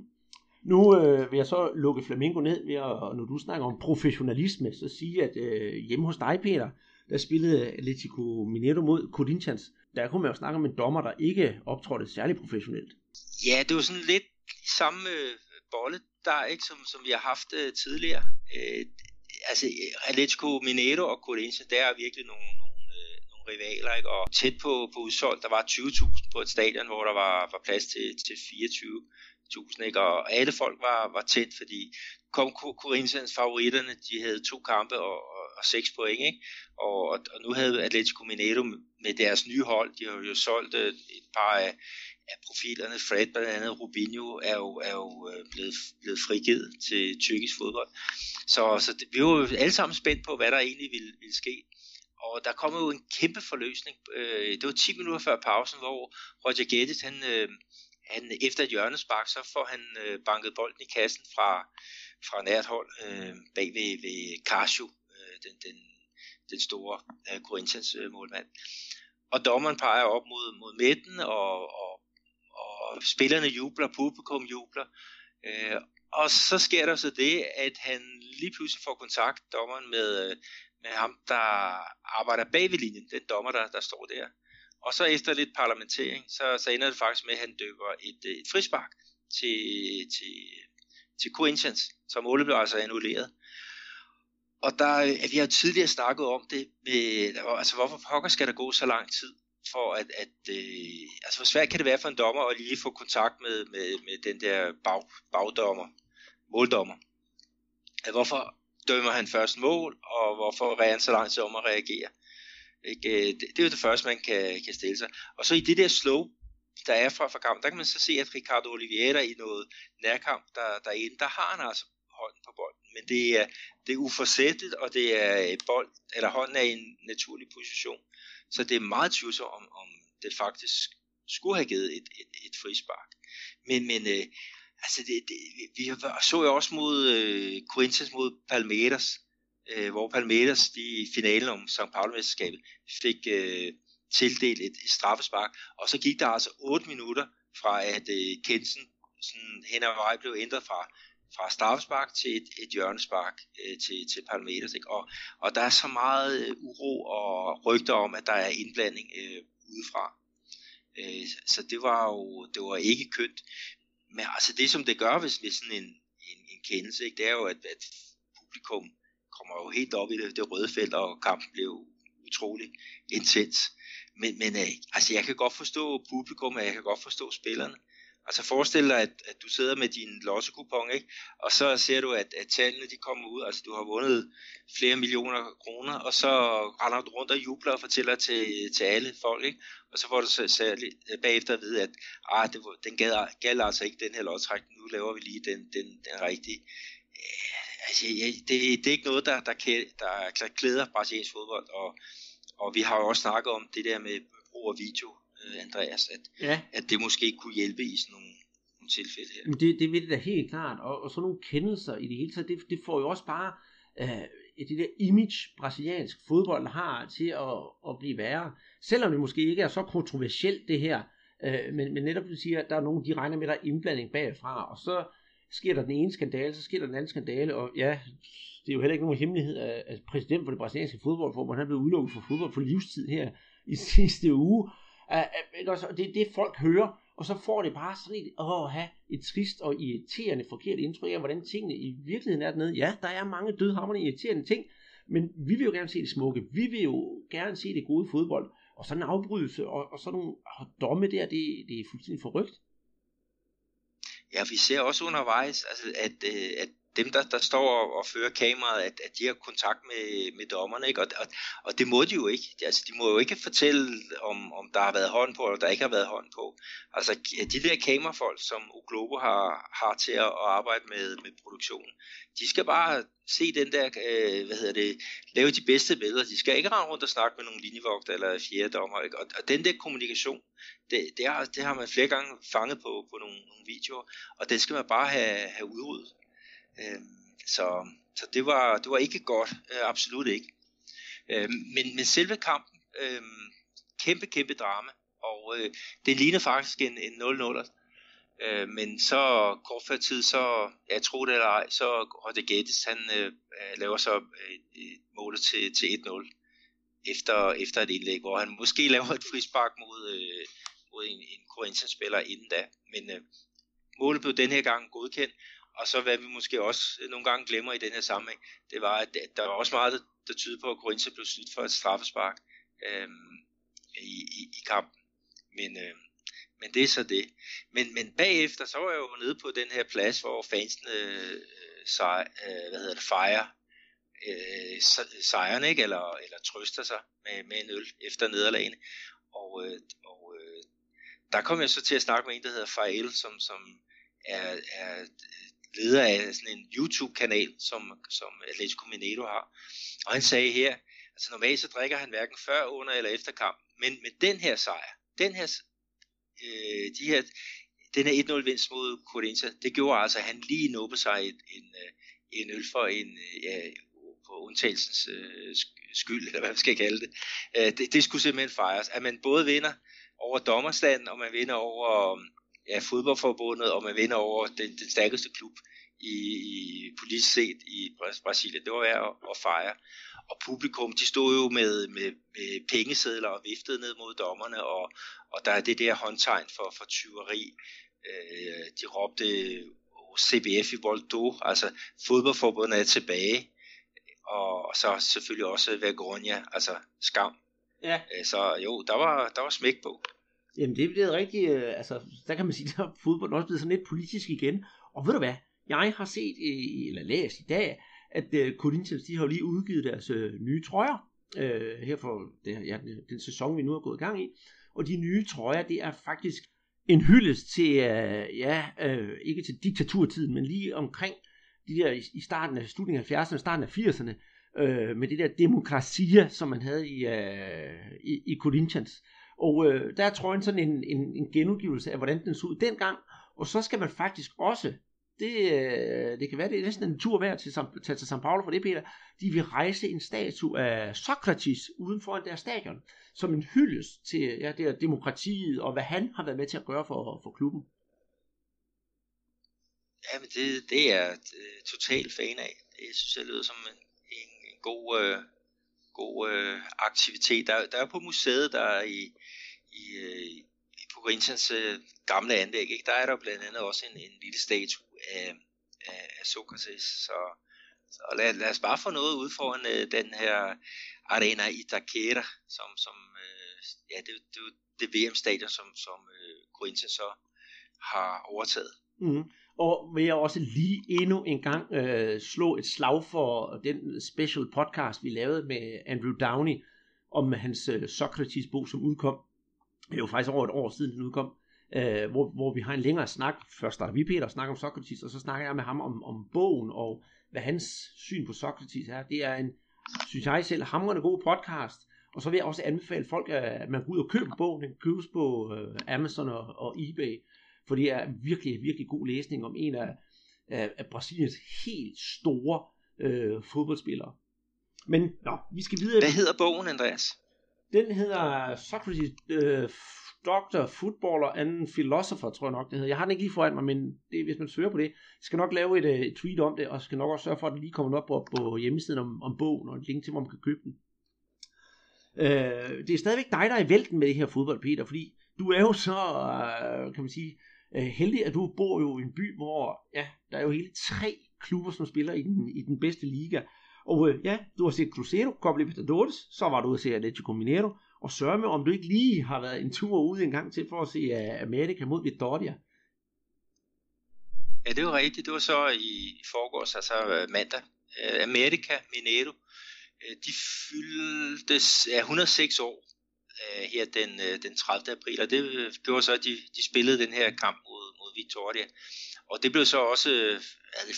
Nu øh, vil jeg så lukke Flamingo ned ved at, når du snakker om professionalisme, så sige, at øh, hjemme hos dig, Peter, der spillede Atletico Mineiro mod Corinthians. Der kunne man jo snakke om en dommer, der ikke optrådte særlig professionelt. Ja, det var sådan lidt samme øh, bolle, der ikke som, som vi har haft øh, tidligere. Øh, altså Atletico Mineiro og Corinthians, der er virkelig øh, nogle rivaler, ikke? og tæt på, på udsolgt, der var 20.000 på et stadion, hvor der var, var plads til, til 24.000, ikke? og alle folk var, var tæt, fordi kom Corinthians favoritterne, de havde to kampe og, og, seks point, ikke? Og, og, nu havde Atletico Mineiro med deres nye hold, de har jo solgt øh, et par af, af profilerne, Fred blandt andet, Rubinho er jo, er jo øh, blevet, blevet frigivet til tyrkisk fodbold. Så, så det, vi var jo alle sammen spændt på, hvad der egentlig ville, ville ske. Og der kom jo en kæmpe forløsning. Øh, det var 10 minutter før pausen, hvor Roger Geddes, han, øh, han, efter et hjørnespark, så får han øh, banket bolden i kassen fra, fra nært hold øh, bag ved, ved Casio, øh, den, den, den store øh, Corinthians øh, målmand. Og dommeren peger op mod, mod midten, og, og, og spillerne jubler, publikum jubler. Øh, og så sker der så det, at han lige pludselig får kontakt, dommeren, med, øh, med ham, der arbejder bag ved linjen, den dommer, der, der står der. Og så efter lidt parlamentering, så, så ender det faktisk med, at han døber et, øh, et frispark til, til, til Corinthians, så målet blev altså annulleret. Og der, at vi har tidligere snakket om det, med, altså hvorfor pokker skal der gå så lang tid, for at, at øh, altså hvor svært kan det være for en dommer at lige få kontakt med, med, med den der bag, bagdommer, måldommer. At hvorfor dømmer han først mål, og hvorfor er han så lang tid om at reagere? Ikke? Øh, det, det er jo det første, man kan, kan stille sig. Og så i det der slow, der er fra, fra kamp, der kan man så se, at Ricardo Oliveira i noget nærkamp der, derinde, der har han altså hånden på bolden. Men det er, det er uforsættet, og det er øh, bold, eller hånden er i en naturlig position. Så det er meget tvivlsomt, om, om det faktisk skulle have givet et, et, et frispark. Men, men øh, altså det, det, vi så jo også mod øh, Corinthians mod Palmeiras, øh, hvor Palmeiras de, i finalen om St. Paul-mesterskabet fik øh, tildelt et, et straffespark, og så gik der altså 8 minutter fra at øh, Kensen sådan hen ad vej blev ændret fra, fra straffespark til et, et hjørnespark øh, til, til Palmeiras. Ikke? Og, og der er så meget øh, uro og rygter om, at der er indblanding øh, udefra. Øh, så det var jo det var ikke kønt. Men altså det, som det gør hvis, hvis sådan en, en, en kendelse, ikke, det er jo, at, at publikum kommer jo helt op i det, det røde felt, og kampen blev utrolig intens. Men, men øh, altså, jeg kan godt forstå publikum, og jeg kan godt forstå spillerne. Altså forestil dig, at, at du sidder med din lossekupon, ikke? og så ser du, at, at tallene de kommer ud, altså du har vundet flere millioner kroner, og så render du rundt og jubler og fortæller til, til alle folk, ikke? og så får du så særligt øh, bagefter at vide, at ah, det, den gad, gad altså ikke den her lodtrækning, nu laver vi lige den, den, den rigtige. Øh, altså, ja, det, det er ikke noget, der, der, kan, der klæder brasiliansk fodbold, og, og vi har jo også snakket om det der med brug af video, Andreas, at, ja. at det måske kunne hjælpe i sådan nogle, nogle tilfælde her. Men det, det vil det da helt klart, og, og sådan nogle kendelser i det hele taget, det, det får jo også bare øh, det der image, brasiliansk fodbold har til at, at blive værre. Selvom det måske ikke er så kontroversielt det her, øh, men, men netop du siger, at der er nogen, de regner med, der er indblanding bagfra, og så sker der den ene skandale, så sker der den anden skandale, og ja, det er jo heller ikke nogen hemmelighed, at præsident for det brasilianske fodboldforbund, han blev udelukket for fodbold for livstid her i sidste uge, ikke også? det er det, folk hører, og så får det bare sådan et, åh, have et trist og irriterende forkert indtryk af, hvordan tingene i virkeligheden er dernede. Ja, der er mange dødhammerne irriterende ting, men vi vil jo gerne se det smukke. Vi vil jo gerne se det gode fodbold. Og sådan en afbrydelse og, og sådan nogle domme der, det, det er fuldstændig forrygt. Ja, vi ser også undervejs, altså, at, øh, at dem, der, der står og, og fører kameraet, at, at de har kontakt med, med dommerne, ikke? Og, og, og det må de jo ikke. Altså, de må jo ikke fortælle, om, om der har været hånd på, eller der ikke har været hånd på. Altså, de der kamerafolk, som Oglobo har, har til at, at arbejde med, med produktionen, de skal bare se den der, øh, hvad hedder det, lave de bedste billeder. De skal ikke rende rundt og snakke med nogle linjevogter eller fjerde dommer. Ikke? Og, og den der kommunikation, det, det, har, det har man flere gange fanget på, på nogle, nogle videoer, og den skal man bare have, have udryddet. Øh, så så det, var, det var ikke godt, øh, absolut ikke. Øh, men, men selve kampen, øh, kæmpe, kæmpe drama, og øh, det ligner faktisk en, en 0-0'er. Øh, men så kort før tid, så, jeg tror det eller ej, så Rodriguez, han øh, øh, laver så øh, et mål til, til 1-0 efter, efter et indlæg, hvor han måske laver et frispark mod, øh, mod en, en Corinthians-spiller inden da. Men øh, målet blev den her gang godkendt, og så hvad vi måske også nogle gange glemmer i den her sammenhæng, det var, at der var også meget, der tyder på, at Corinthians blev snydt for et straffespark øh, i, i, i kampen. Men, øh, men det er så det. Men, men bagefter, så var jeg jo nede på den her plads, hvor fansene øh, sej, øh, hvad hedder det, fejrer øh, sejren, ikke? Eller, eller trøster sig med, med en øl efter nederlagene. Og, øh, og øh, der kom jeg så til at snakke med en, der hedder Fael, som, som er, er leder af sådan en YouTube-kanal, som, som Atletico Mineiro har. Og han sagde her, altså normalt så drikker han hverken før, under eller efter kamp, men med den her sejr, den her, øh, de her, den her 1-0 vinst mod Corinthians, det gjorde altså, at han lige nubbede sig en, en, en øl for en, øh, ja, på undtagelsens øh, skyld, eller hvad man skal kalde det. Øh, det. Det skulle simpelthen fejres, at man både vinder over dommerstanden, og man vinder over ja, fodboldforbundet, og man vinder over den, den stærkeste klub i, i politisk set i Brasilien. Det var værd at, at fejre. Og publikum, de stod jo med, med, med pengesedler og viftede ned mod dommerne, og, og der er det der håndtegn for, for tyveri. Øh, de råbte CBF i Bordeaux, altså fodboldforbundet er tilbage, og, og så selvfølgelig også Vergonia, altså skam. Ja. Øh, så jo, der var, der var smæk på. Jamen det er blevet rigtig, øh, altså der kan man sige, der er fodbold også blevet sådan lidt politisk igen. Og ved du hvad, jeg har set, øh, eller læst i dag, at øh, Corinthians, de har jo lige udgivet deres øh, nye trøjer, øh, her for det, ja, den, den sæson, vi nu har gået i gang i. Og de nye trøjer, det er faktisk en hyldest til, øh, ja, øh, ikke til diktaturtiden, men lige omkring de der i starten af slutningen af 70'erne, starten af 80'erne, øh, med det der demokratier, som man havde i, øh, i, i Corinthians. Og øh, der er trøjen sådan en, en, en genudgivelse af, hvordan den så ud dengang. Og så skal man faktisk også, det, øh, det kan være, det er næsten en tur værd til, til, til São Paulo for det, Peter. De vil rejse en statue af Sokrates uden for deres stadion, som en hyldest til ja, det er demokratiet, og hvad han har været med til at gøre for, for klubben. Jamen, det, det er øh, jeg totalt fan af. Det synes jeg lyder som en, en, en god, øh, god øh, aktivitet. Der, der er på museet, der er i, i, øh, i Corinthians øh, gamle anlæg, ikke? der er der blandt andet også en, en lille statue af, af, af Sokrates. Så, så lad, lad os bare få noget ud foran øh, den her Arena Itaquera, som, som øh, ja, det, det, det, VM-stadion, som, som øh, Corinthians så har overtaget. Mm. Og vil jeg også lige endnu en gang øh, slå et slag for den special podcast, vi lavede med Andrew Downey, om hans øh, Socrates-bog, som udkom. Det er jo faktisk over et år siden, den udkom. Øh, hvor, hvor vi har en længere snak. Først starter vi Peter og snakker om Socrates, og så snakker jeg med ham om, om bogen, og hvad hans syn på Socrates er. Det er en, synes jeg selv, hamrende god podcast. Og så vil jeg også anbefale folk, at man går ud og køber bogen. Den købes på øh, Amazon og, og eBay. For det er virkelig, virkelig god læsning om en af, af, af Brasiliens helt store øh, fodboldspillere. Men nå, vi skal videre. Hvad hedder bogen, Andreas? Den hedder Socrates øh, Doctor, Footballer and Philosopher, tror jeg nok det hedder. Jeg har den ikke lige foran mig, men det, hvis man søger på det, skal nok lave et, øh, et tweet om det, og skal nok også sørge for, at det lige kommer op på, på hjemmesiden om, om bogen, og et link til, hvor man kan købe den. Øh, det er stadigvæk dig, der er i vælten med det her fodbold, Peter, fordi du er jo så, øh, kan man sige, øh, heldig, at du bor jo i en by, hvor ja, der er jo hele tre klubber, som spiller i den, i den bedste liga. Og øh, ja, du har set Cruzeiro, Copa Libertadores, så var du ude at se Atletico Mineiro, og sørge med, om du ikke lige har været en tur ude en gang til for at se øh, uh, America mod Vittoria. Ja, det var rigtigt. Det var så i forgårs, altså øh, mandag. Uh, Mineiro, uh, de fyldte ja, 106 år øh, her den, øh, den 30. april, og det gjorde så, at de, de spillede den her kamp mod, mod Victoria. Og det blev så også øh,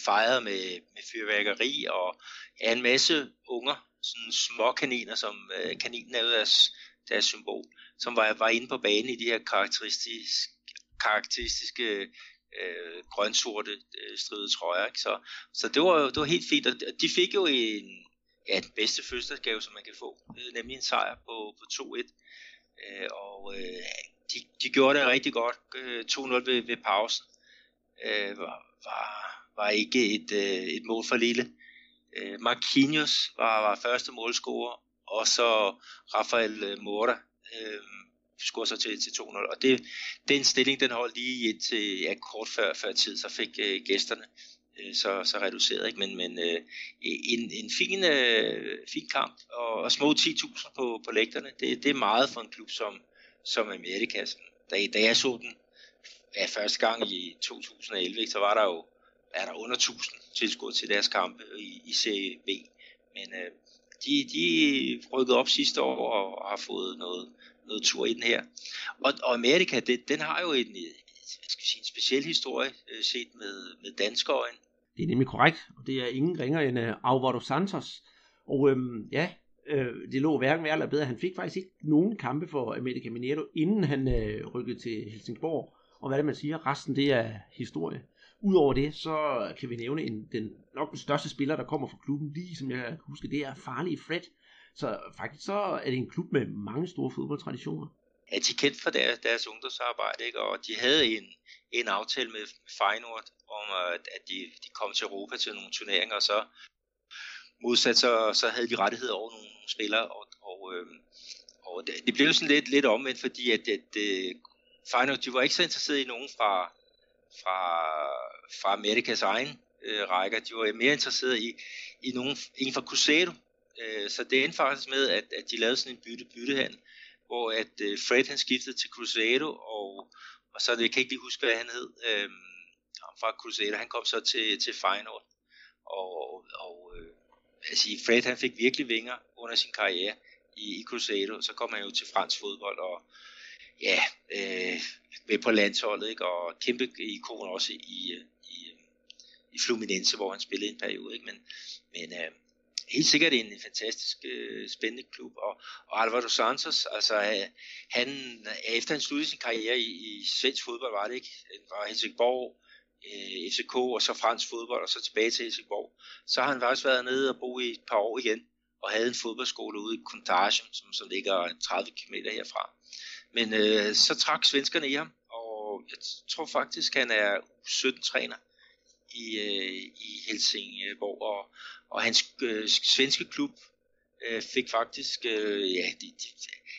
fejret med, med fyrværkeri og ja, en masse unger, sådan små kaniner, som øh, kaninen er jo deres, deres symbol, som var, var inde på banen i de her karakteristiske, karakteristiske øh, grønsorte øh, stride trøjer. Ikke? Så, så det, var, det var helt fint, og de fik jo en, ja, den bedste fødselsdagsgave, som man kan få, nemlig en sejr på, på 2-1. Øh, og øh, de, de gjorde det rigtig godt, øh, 2-0 ved, ved pausen. Øh, var, var, var ikke et, øh, et mål for lille. Øh, Marquinhos var, var første målscorer, og så Rafael øh, Morta øh, scorede så til, til 2-0. Og det, den stilling, den holdt lige til øh, ja, kort før, før tid, så fik øh, gæsterne Øh, så, så reduceret. Ikke? Men, men øh, en, en fin, øh, fin kamp, og, og små 10.000 på, på lægterne, det, det er meget for en klub som, som Amerika. Da, da jeg så den ja, første gang i 2011, ikke, så var der jo er der under 1000 tilskuere til deres kampe i, i Serie B. Men øh, de, de rykkede op sidste år og, og har fået noget, noget tur i den her. Og, og Amerika, det, den har jo en, hvad skal sige, en speciel historie øh, set med, med danske øjne. Det er nemlig korrekt, og det er ingen ringer end uh, Alvaro Santos. Og øhm, ja, øh, det lå hverken værre eller bedre. Han fik faktisk ikke nogen kampe for America Mineiro, inden han øh, rykkede til Helsingborg. Og hvad det man siger, resten det er historie. Udover det, så kan vi nævne en, den, nok den største spiller, der kommer fra klubben, lige som jeg husker, det er Farlige Fred. Så faktisk så er det en klub med mange store fodboldtraditioner. Ja, de kendt for deres, deres ungdomsarbejde, ikke? og de havde en, en aftale med Feyenoord om, at, at de, de kom til Europa til nogle turneringer, og så modsat så, så havde de rettigheder over nogle, spillere, og, og, øh, og det, det blev sådan lidt, lidt omvendt, fordi at, at, at øh, Feyenoord, de var ikke så interesseret i nogen fra, fra, fra Amerikas egen øh, rækker. De var mere interesseret i, i nogen, en fra Cruzeiro. Øh, så det endte faktisk med, at, at de lavede sådan en bytte-byttehandel, hvor at øh, Fred han skiftede til Cruzeiro, og, og så det kan ikke lige huske, hvad han hed, øh, fra Cruzeiro. Han kom så til, til Feyenoord. Og, og øh, altså, Fred han fik virkelig vinger under sin karriere i, i Cruzeiro. Så kom han jo til fransk fodbold, og ja, øh, med på landsholdet, ikke? og kæmpe ikon også i, øh, i, øh, i Fluminense, hvor han spillede en periode. Ikke? Men, men øh, helt sikkert en fantastisk øh, spændende klub. Og, og Alvaro Santos, altså øh, han, efter han sluttede sin karriere i, i svensk fodbold, var det ikke? Han var Helsingborg, øh, FCK og så fransk fodbold, og så tilbage til Helsingborg. Så har han faktisk været nede og bo i et par år igen, og havde en fodboldskole ude i Contagium, som så ligger 30 km herfra. Men øh, så trak svenskerne i ham, og jeg tror faktisk, han er 17-træner i, øh, i Helsingborg, og, og hans øh, svenske klub øh, fik faktisk, øh, ja, de, de,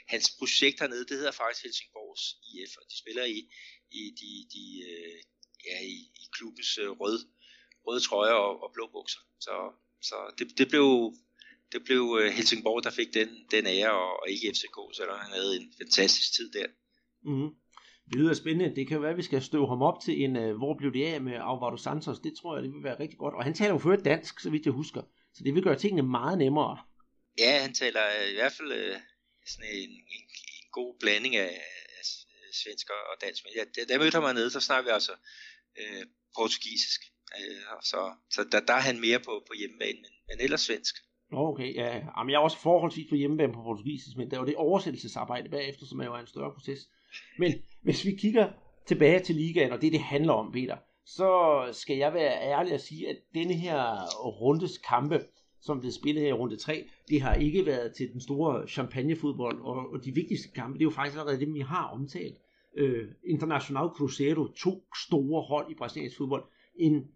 hans projekt hernede, det hedder faktisk Helsingborgs IF, og de spiller i, i, de, de, øh, ja, i, i klubbens øh, røde, røde trøjer og, og blå bukser. Så, så det, det blev det blev øh, Helsingborg, der fik den, den ære, og ikke FCK, selvom han havde en fantastisk tid der. Mm. Det lyder spændende. Det kan være, at vi skal støve ham op til en, uh, hvor blev det af med Alvaro Santos. Det tror jeg, det vil være rigtig godt. Og han taler jo før dansk, så vidt jeg husker. Så det vil gøre tingene meget nemmere. Ja, han taler i hvert fald uh, sådan en, en, en god blanding af, af svensker og dansk. Men ja, der, der mødte han nede, så snakker vi altså uh, portugisisk. Uh, så så der, der er han mere på, på hjemmebane, men, men ellers svensk. Okay, ja. Jamen, jeg er også forholdsvis på hjemmebane på portugisisk, men der er jo det oversættelsesarbejde bagefter, som er jo en større proces. Men hvis vi kigger tilbage til ligaen, og det det handler om, Peter, så skal jeg være ærlig at sige, at denne her rundes kampe, som blev spillet her i runde 3, det har ikke været til den store champagnefodbold, og, og de vigtigste kampe, det er jo faktisk allerede dem, vi har omtalt. Øh, International Cruzeiro, to store hold i brasiliansk fodbold, en,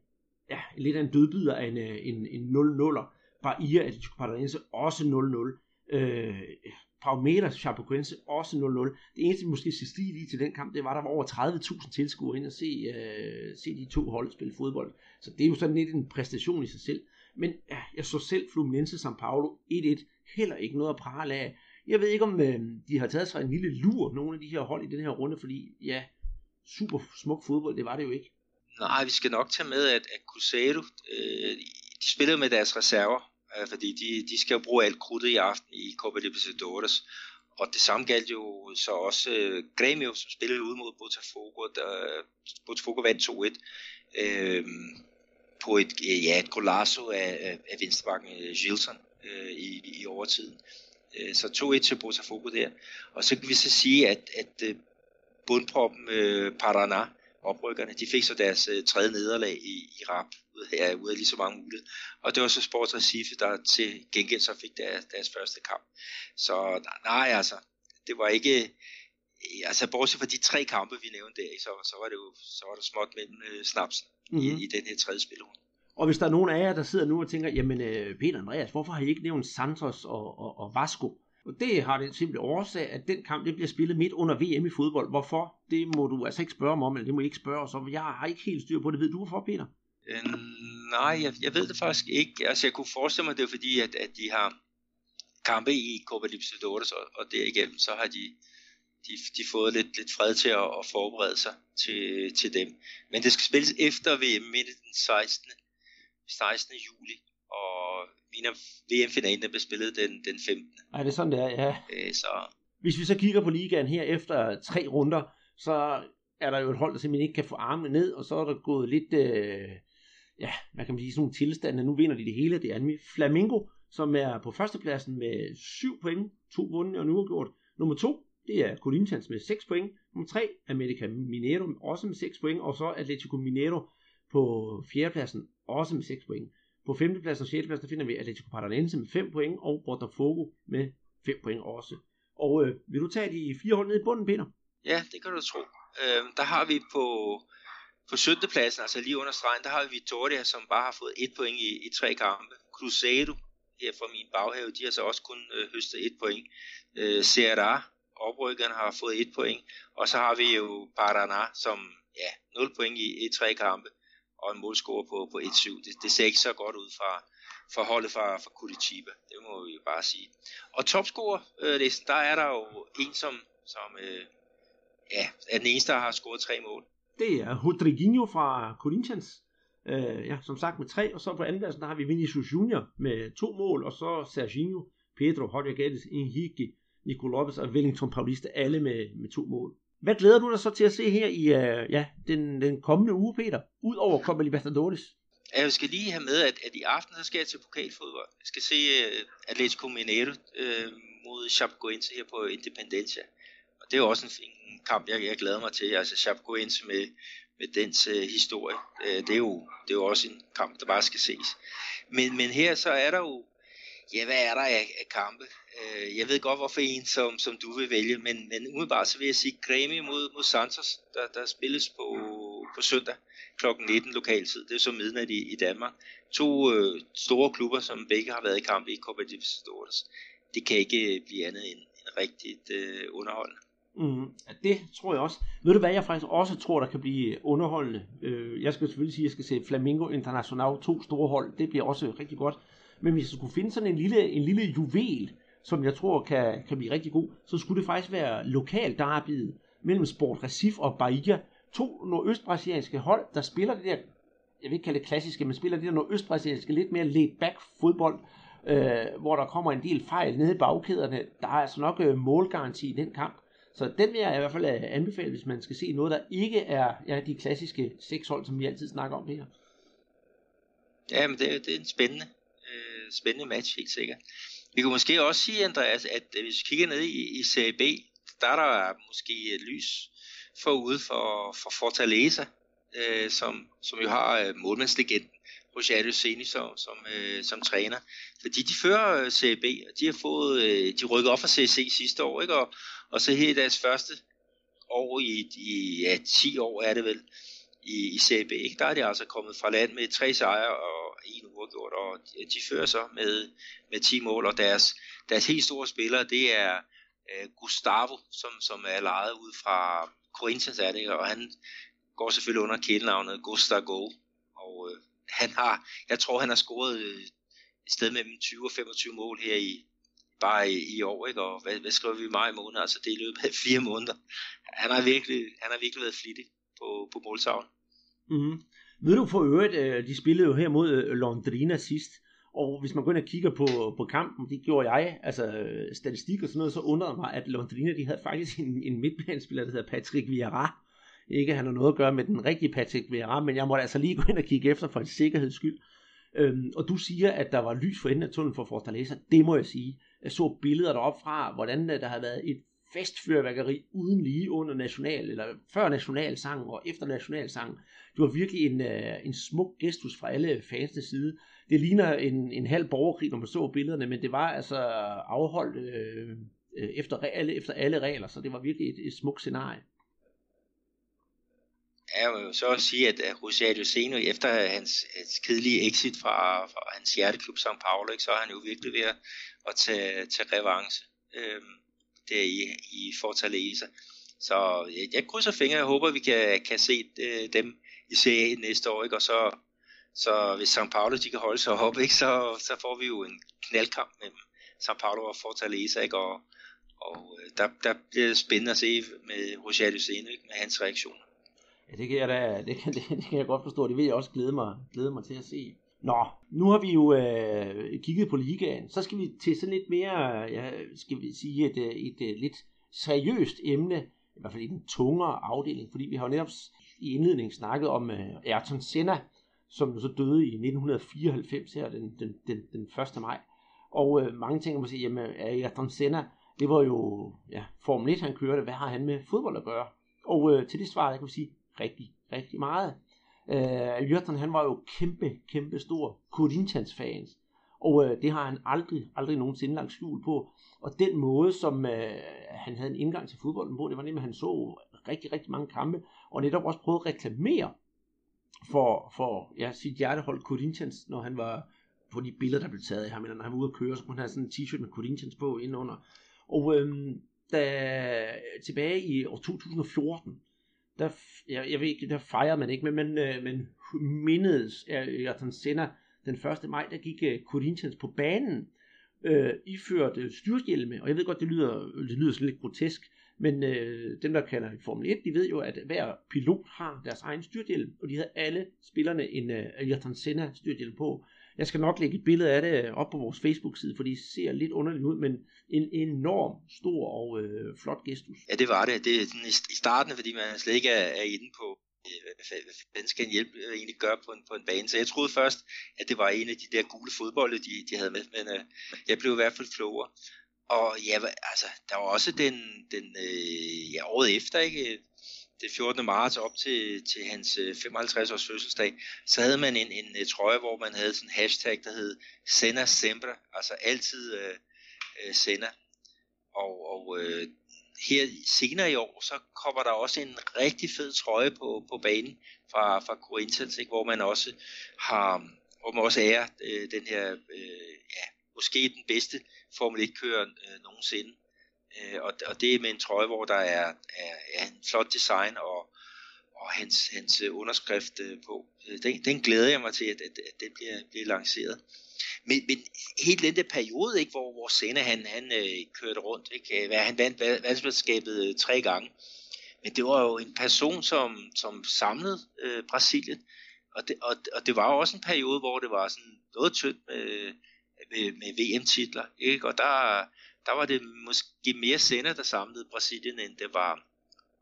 ja, lidt af en dødbyder af en, øh, en, en 0-0'er. Bahia Atletico Paranaense også 0-0. Øh, Palmeiras Chapecoense også 0-0. Det eneste, vi måske skal stige lige til den kamp, det var, der var over 30.000 tilskuere ind og se, øh, se de to hold spille fodbold. Så det er jo sådan lidt en præstation i sig selv. Men ja, jeg så selv Fluminense São Paulo 1-1. Heller ikke noget at prale af. Jeg ved ikke, om øh, de har taget sig en lille lur, nogle af de her hold i den her runde, fordi ja, super smuk fodbold, det var det jo ikke. Nej, vi skal nok tage med, at, at Cusado, øh, de spillede med deres reserver, øh, fordi de, de skal jo bruge alt krudtet i aften i Copa Libertadores. Og det samme galt jo så også øh, Grêmio, som spillede ud mod Botafogo, der Botafogo vandt 2-1 øh, på et, ja, et golazo af, af, venstrebakken øh, Gilson øh, i, i overtiden. Øh, så 2-1 til Botafogo der. Og så kan vi så sige, at, at øh, bundproppen øh, Paraná, oprykkerne, de fik så deres øh, tredje nederlag i, i rap, ud af, ud af lige så mange muligheder. Og det var så Sports Recife, der til gengæld så fik deres, deres første kamp. Så nej, altså, det var ikke, altså bortset fra de tre kampe, vi nævnte der, så, så var det jo så var det småt mellem øh, snapsen mm-hmm. i, mhm. i den her tredje spilrunde. Og hvis der er nogen af jer, der sidder nu og tænker, jamen øh, Peter Andreas, hvorfor har I ikke nævnt Santos og, og, og Vasco? Og det har den simple årsag, at den kamp det bliver spillet midt under VM i fodbold. Hvorfor? Det må du altså ikke spørge mig om, eller det må I ikke spørge os om. Jeg har ikke helt styr på det. Ved du hvorfor, Peter? Øh, nej, jeg, jeg ved det faktisk ikke. Altså jeg kunne forestille mig, det er fordi, at, at de har kampe i Copa Libertadores, og, og derigennem så har de, de, de fået lidt, lidt fred til at, at forberede sig til, til dem. Men det skal spilles efter VM midt den 16. 16. juli, og mener VM-finalen blev spillet den, den 15. Nej, det er sådan, det er, ja. Øh, så... Hvis vi så kigger på ligaen her efter tre runder, så er der jo et hold, der simpelthen ikke kan få armene ned, og så er der gået lidt, øh, ja, hvad kan man sige, sådan nogle tilstande. Nu vinder de det hele. Det er Flamingo, som er på førstepladsen med 7 point, to vundet og en uafgjort. Nummer 2, det er Corinthians med 6 point. Nummer 3, America Mineiro også med 6 point, og så Atletico Mineiro på fjerdepladsen også med 6 point. På 5. pladsen og 6. pladsen finder vi Atletico Paranaense med 5 point, og Botafogo med 5 point også. Og øh, vil du tage de fire hold ned i bunden, Peter? Ja, det kan du tro. Øh, der har vi på, på 17. pladsen, altså lige under stregen, der har vi Victoria, som bare har fået et point i, i tre kampe. Cruzeiro, her fra min baghave, de har så også kun øh, høstet et point. Øh, Serra, oprykkerne, har fået et point. Og så har vi jo Paraná, som ja, 0 point i, i tre kampe og en målscore på, på 1-7. Det, det ser ikke så godt ud fra, for holdet fra, fra Curitiba. Det må vi bare sige. Og topscorer øh, der er der jo en, som, som øh, ja, er den eneste, der har scoret tre mål. Det er Rodriguinho fra Corinthians. Øh, ja, som sagt med tre, og så på andenpladsen der har vi Vinicius Junior med to mål, og så Serginho, Pedro, Rodriguez, Henrique, Nico Lopez og Wellington Paulista, alle med, med to mål. Hvad glæder du dig så til at se her i uh, ja, den, den kommende uge, Peter? Udover Copa Libertadores. Jeg skal lige have med, at, at i aften så skal jeg til pokalfodbold. Jeg skal se uh, Atletico Mineiro uh, mod Chapecoense her på Independencia. Og det er også en, en kamp, jeg, jeg glæder mig til. Altså Chapecoense med, med dens uh, historie. Uh, det, er jo, det er jo også en kamp, der bare skal ses. Men, men her så er der jo Ja, hvad er der af, af kampe? Øh, jeg ved godt, hvorfor en, som, som du vil vælge, men, men umiddelbart så vil jeg sige Græmi mod, mod Santos, der, der spilles på, på søndag kl. 19 lokaltid. Det er så midnat i, i Danmark. To øh, store klubber, som begge har været i kamp i Copa Libertadores. Det kan ikke øh, blive andet end, end rigtigt øh, underholdende. Mm, det tror jeg også. Ved du hvad, jeg faktisk også tror, der kan blive underholdende? Øh, jeg skal selvfølgelig sige, at jeg skal se Flamingo International, to store hold. Det bliver også rigtig godt. Men hvis jeg skulle finde sådan en lille, en lille juvel, som jeg tror kan, kan blive rigtig god, så skulle det faktisk være lokal derbyet mellem Sport Recif og Bahia. To nordøstbrasilianske hold, der spiller det der, jeg vil ikke kalde det klassiske, men spiller det der nordøstbrasilianske lidt mere laid back fodbold, øh, hvor der kommer en del fejl nede i bagkæderne. Der er altså nok øh, målgaranti i den kamp. Så den vil jeg i hvert fald øh, anbefale, hvis man skal se noget, der ikke er ja, de klassiske seks hold, som vi altid snakker om det her. Ja, men det, det er en spændende, øh, spændende match, helt sikkert. Vi kunne måske også sige, Andreas, at øh, hvis vi kigger ned i, i Serie B, der er der måske et lys forude for, for Fortaleza, øh, som, som jo har øh, målmandslegenden Rosario Seni som, som, øh, som træner. Fordi de fører øh, B, og de har fået, øh, de rykket op fra CC sidste år, ikke? Og, og så her i deres første år i, i ja, 10 år er det vel, i, i Serie B, ikke? der er de altså kommet fra land med tre sejre og en uafgjort, og de, fører så med, med 10 mål, og deres, deres helt store spillere, det er øh, Gustavo, som, som er lejet ud fra Corinthians, er det, og han går selvfølgelig under kælenavnet Gustavo, og øh, han har, jeg tror han har scoret øh, et sted mellem 20 og 25 mål her i, bare i, i år, ikke? og hvad, hvad skriver vi i maj måned, altså det er i løbet af fire måneder. Han har virkelig, han har virkelig været flittig på, på måltavlen. Mm-hmm. Ved du for øvrigt, øh, de spillede jo her mod øh, Londrina sidst, og hvis man går ind og kigger på, på kampen, det gjorde jeg, altså øh, statistik og sådan noget, så undrede mig, at Londrina, de havde faktisk en, en midtbanespiller, der hedder Patrick Vieira. Ikke han har noget at gøre med den rigtige Patrick Vieira, men jeg måtte altså lige gå ind og kigge efter for en sikkerheds skyld. Øhm, og du siger, at der var lys for enden af tunnelen for Fortaleza. Det må jeg sige. Jeg så billeder deroppe fra, hvordan øh, der havde været et festfyrværkeri uden lige under national, eller før nationalsangen og efter nationalsang. Det var virkelig en, øh, en smuk gestus fra alle fansens side. Det ligner en, en halv borgerkrig, når man så billederne, men det var altså afholdt øh, øh efter, alle, efter alle regler, så det var virkelig et, et smukt scenarie. Jeg vil så også sige, at Rosario Seno, efter hans, hans kedelige exit fra, fra hans hjerteklub São Paulo, ikke, så er han jo virkelig ved at, at tage, tage revanche øhm, øh, der i, i Fortaleza. Så jeg, jeg krydser fingre, jeg håber, vi kan, kan se øh, dem i Serie næste år, ikke? og så, så hvis São Paulo de kan holde sig op, ikke? Så, så får vi jo en knaldkamp mellem São Paulo og Fortaleza, ikke? og, og øh, der, der bliver det spændende at se med Rosario Luceno, ikke? med hans reaktioner. Ja, det kan jeg da, det kan, det, det kan jeg godt forstå. Det vil jeg også glæde mig, glæde mig til at se. Nå, nu har vi jo øh, kigget på ligaen. Så skal vi til sådan lidt mere, ja, skal vi sige, et, øh, et, et, lidt seriøst emne, i hvert fald i den tungere afdeling, fordi vi har jo netop i indledningen snakket om øh, Ayrton Senna, som jo så døde i 1994 her den, den, den, den 1. maj. Og øh, mange tænker måske, jamen Ayrton Senna, det var jo ja, Formel 1, han kørte, hvad har han med fodbold at gøre? Og øh, til det svar, jeg kan sige, rigtig, rigtig meget. Øh, Jørgen, han var jo kæmpe, kæmpe stor Corinthians fans. Og øh, det har han aldrig, aldrig nogensinde lagt skjul på. Og den måde, som øh, han havde en indgang til fodbolden på, det var nemlig, at han så rigtig, rigtig mange kampe, og netop også prøvede at reklamere for, for ja, sit hjertehold Corinthians, når han var på de billeder, der blev taget af ham, eller når han var ude at køre, så kunne han have sådan en t-shirt med Corinthians på indenunder. Og øhm, da, tilbage i år 2014, der, jeg, jeg ved ikke, der fejrede man ikke, men, men, øh, men mindedes Ayrton Senna den 1. maj, der gik uh, Corinthians på banen, øh, iført uh, styrhjelme, og jeg ved godt, det lyder, det lyder sådan lidt grotesk, men øh, dem, der kender Formel 1, de ved jo, at hver pilot har deres egen styrthjelm, og de havde alle spillerne en øh, Ayrton Senna styrthjelm på. Jeg skal nok lægge et billede af det øh, op på vores Facebook-side, for de ser lidt underligt ud, men en enorm stor og øh, flot gestus. Ja, det var det. Det er i starten, fordi man slet ikke er, er inde på, øh, hvad, hvad skal en hjælp øh, egentlig gøre på en, på en bane. Så jeg troede først, at det var en af de der gule fodbolde, de, de havde med, men øh, jeg blev i hvert fald klogere. Og ja, altså, der var også den, den øh, ja, året efter, ikke? Det 14. marts op til, til hans øh, 55 års fødselsdag, så havde man en, en, en trøje, hvor man havde sådan en hashtag, der hed Sender Sempre, altså altid øh, øh, sender. Og, og øh, her senere i år, så kommer der også en rigtig fed trøje på, på banen fra, fra Corinthians, ikke? hvor man også har, hvor man også er øh, den her, øh, ja, måske den bedste Formel 1-kører øh, nogensinde. Øh, og, og det er med en trøje, hvor der er, er, er en flot design og, og hans, hans underskrift øh, på. Øh, den, den glæder jeg mig til, at, at, at den bliver, bliver lanceret. Men, men helt den der periode, ikke, hvor, hvor Senna han, han øh, kørte rundt, ikke, øh, Hvad, han vandt verdensmesterskabet øh, tre gange, men det var jo en person, som, som samlede øh, Brasilien, og det, og, og det var jo også en periode, hvor det var sådan noget tyndt med, med, med VM-titler, ikke? og der, der var det måske mere sender, der samlede Brasilien, end det var,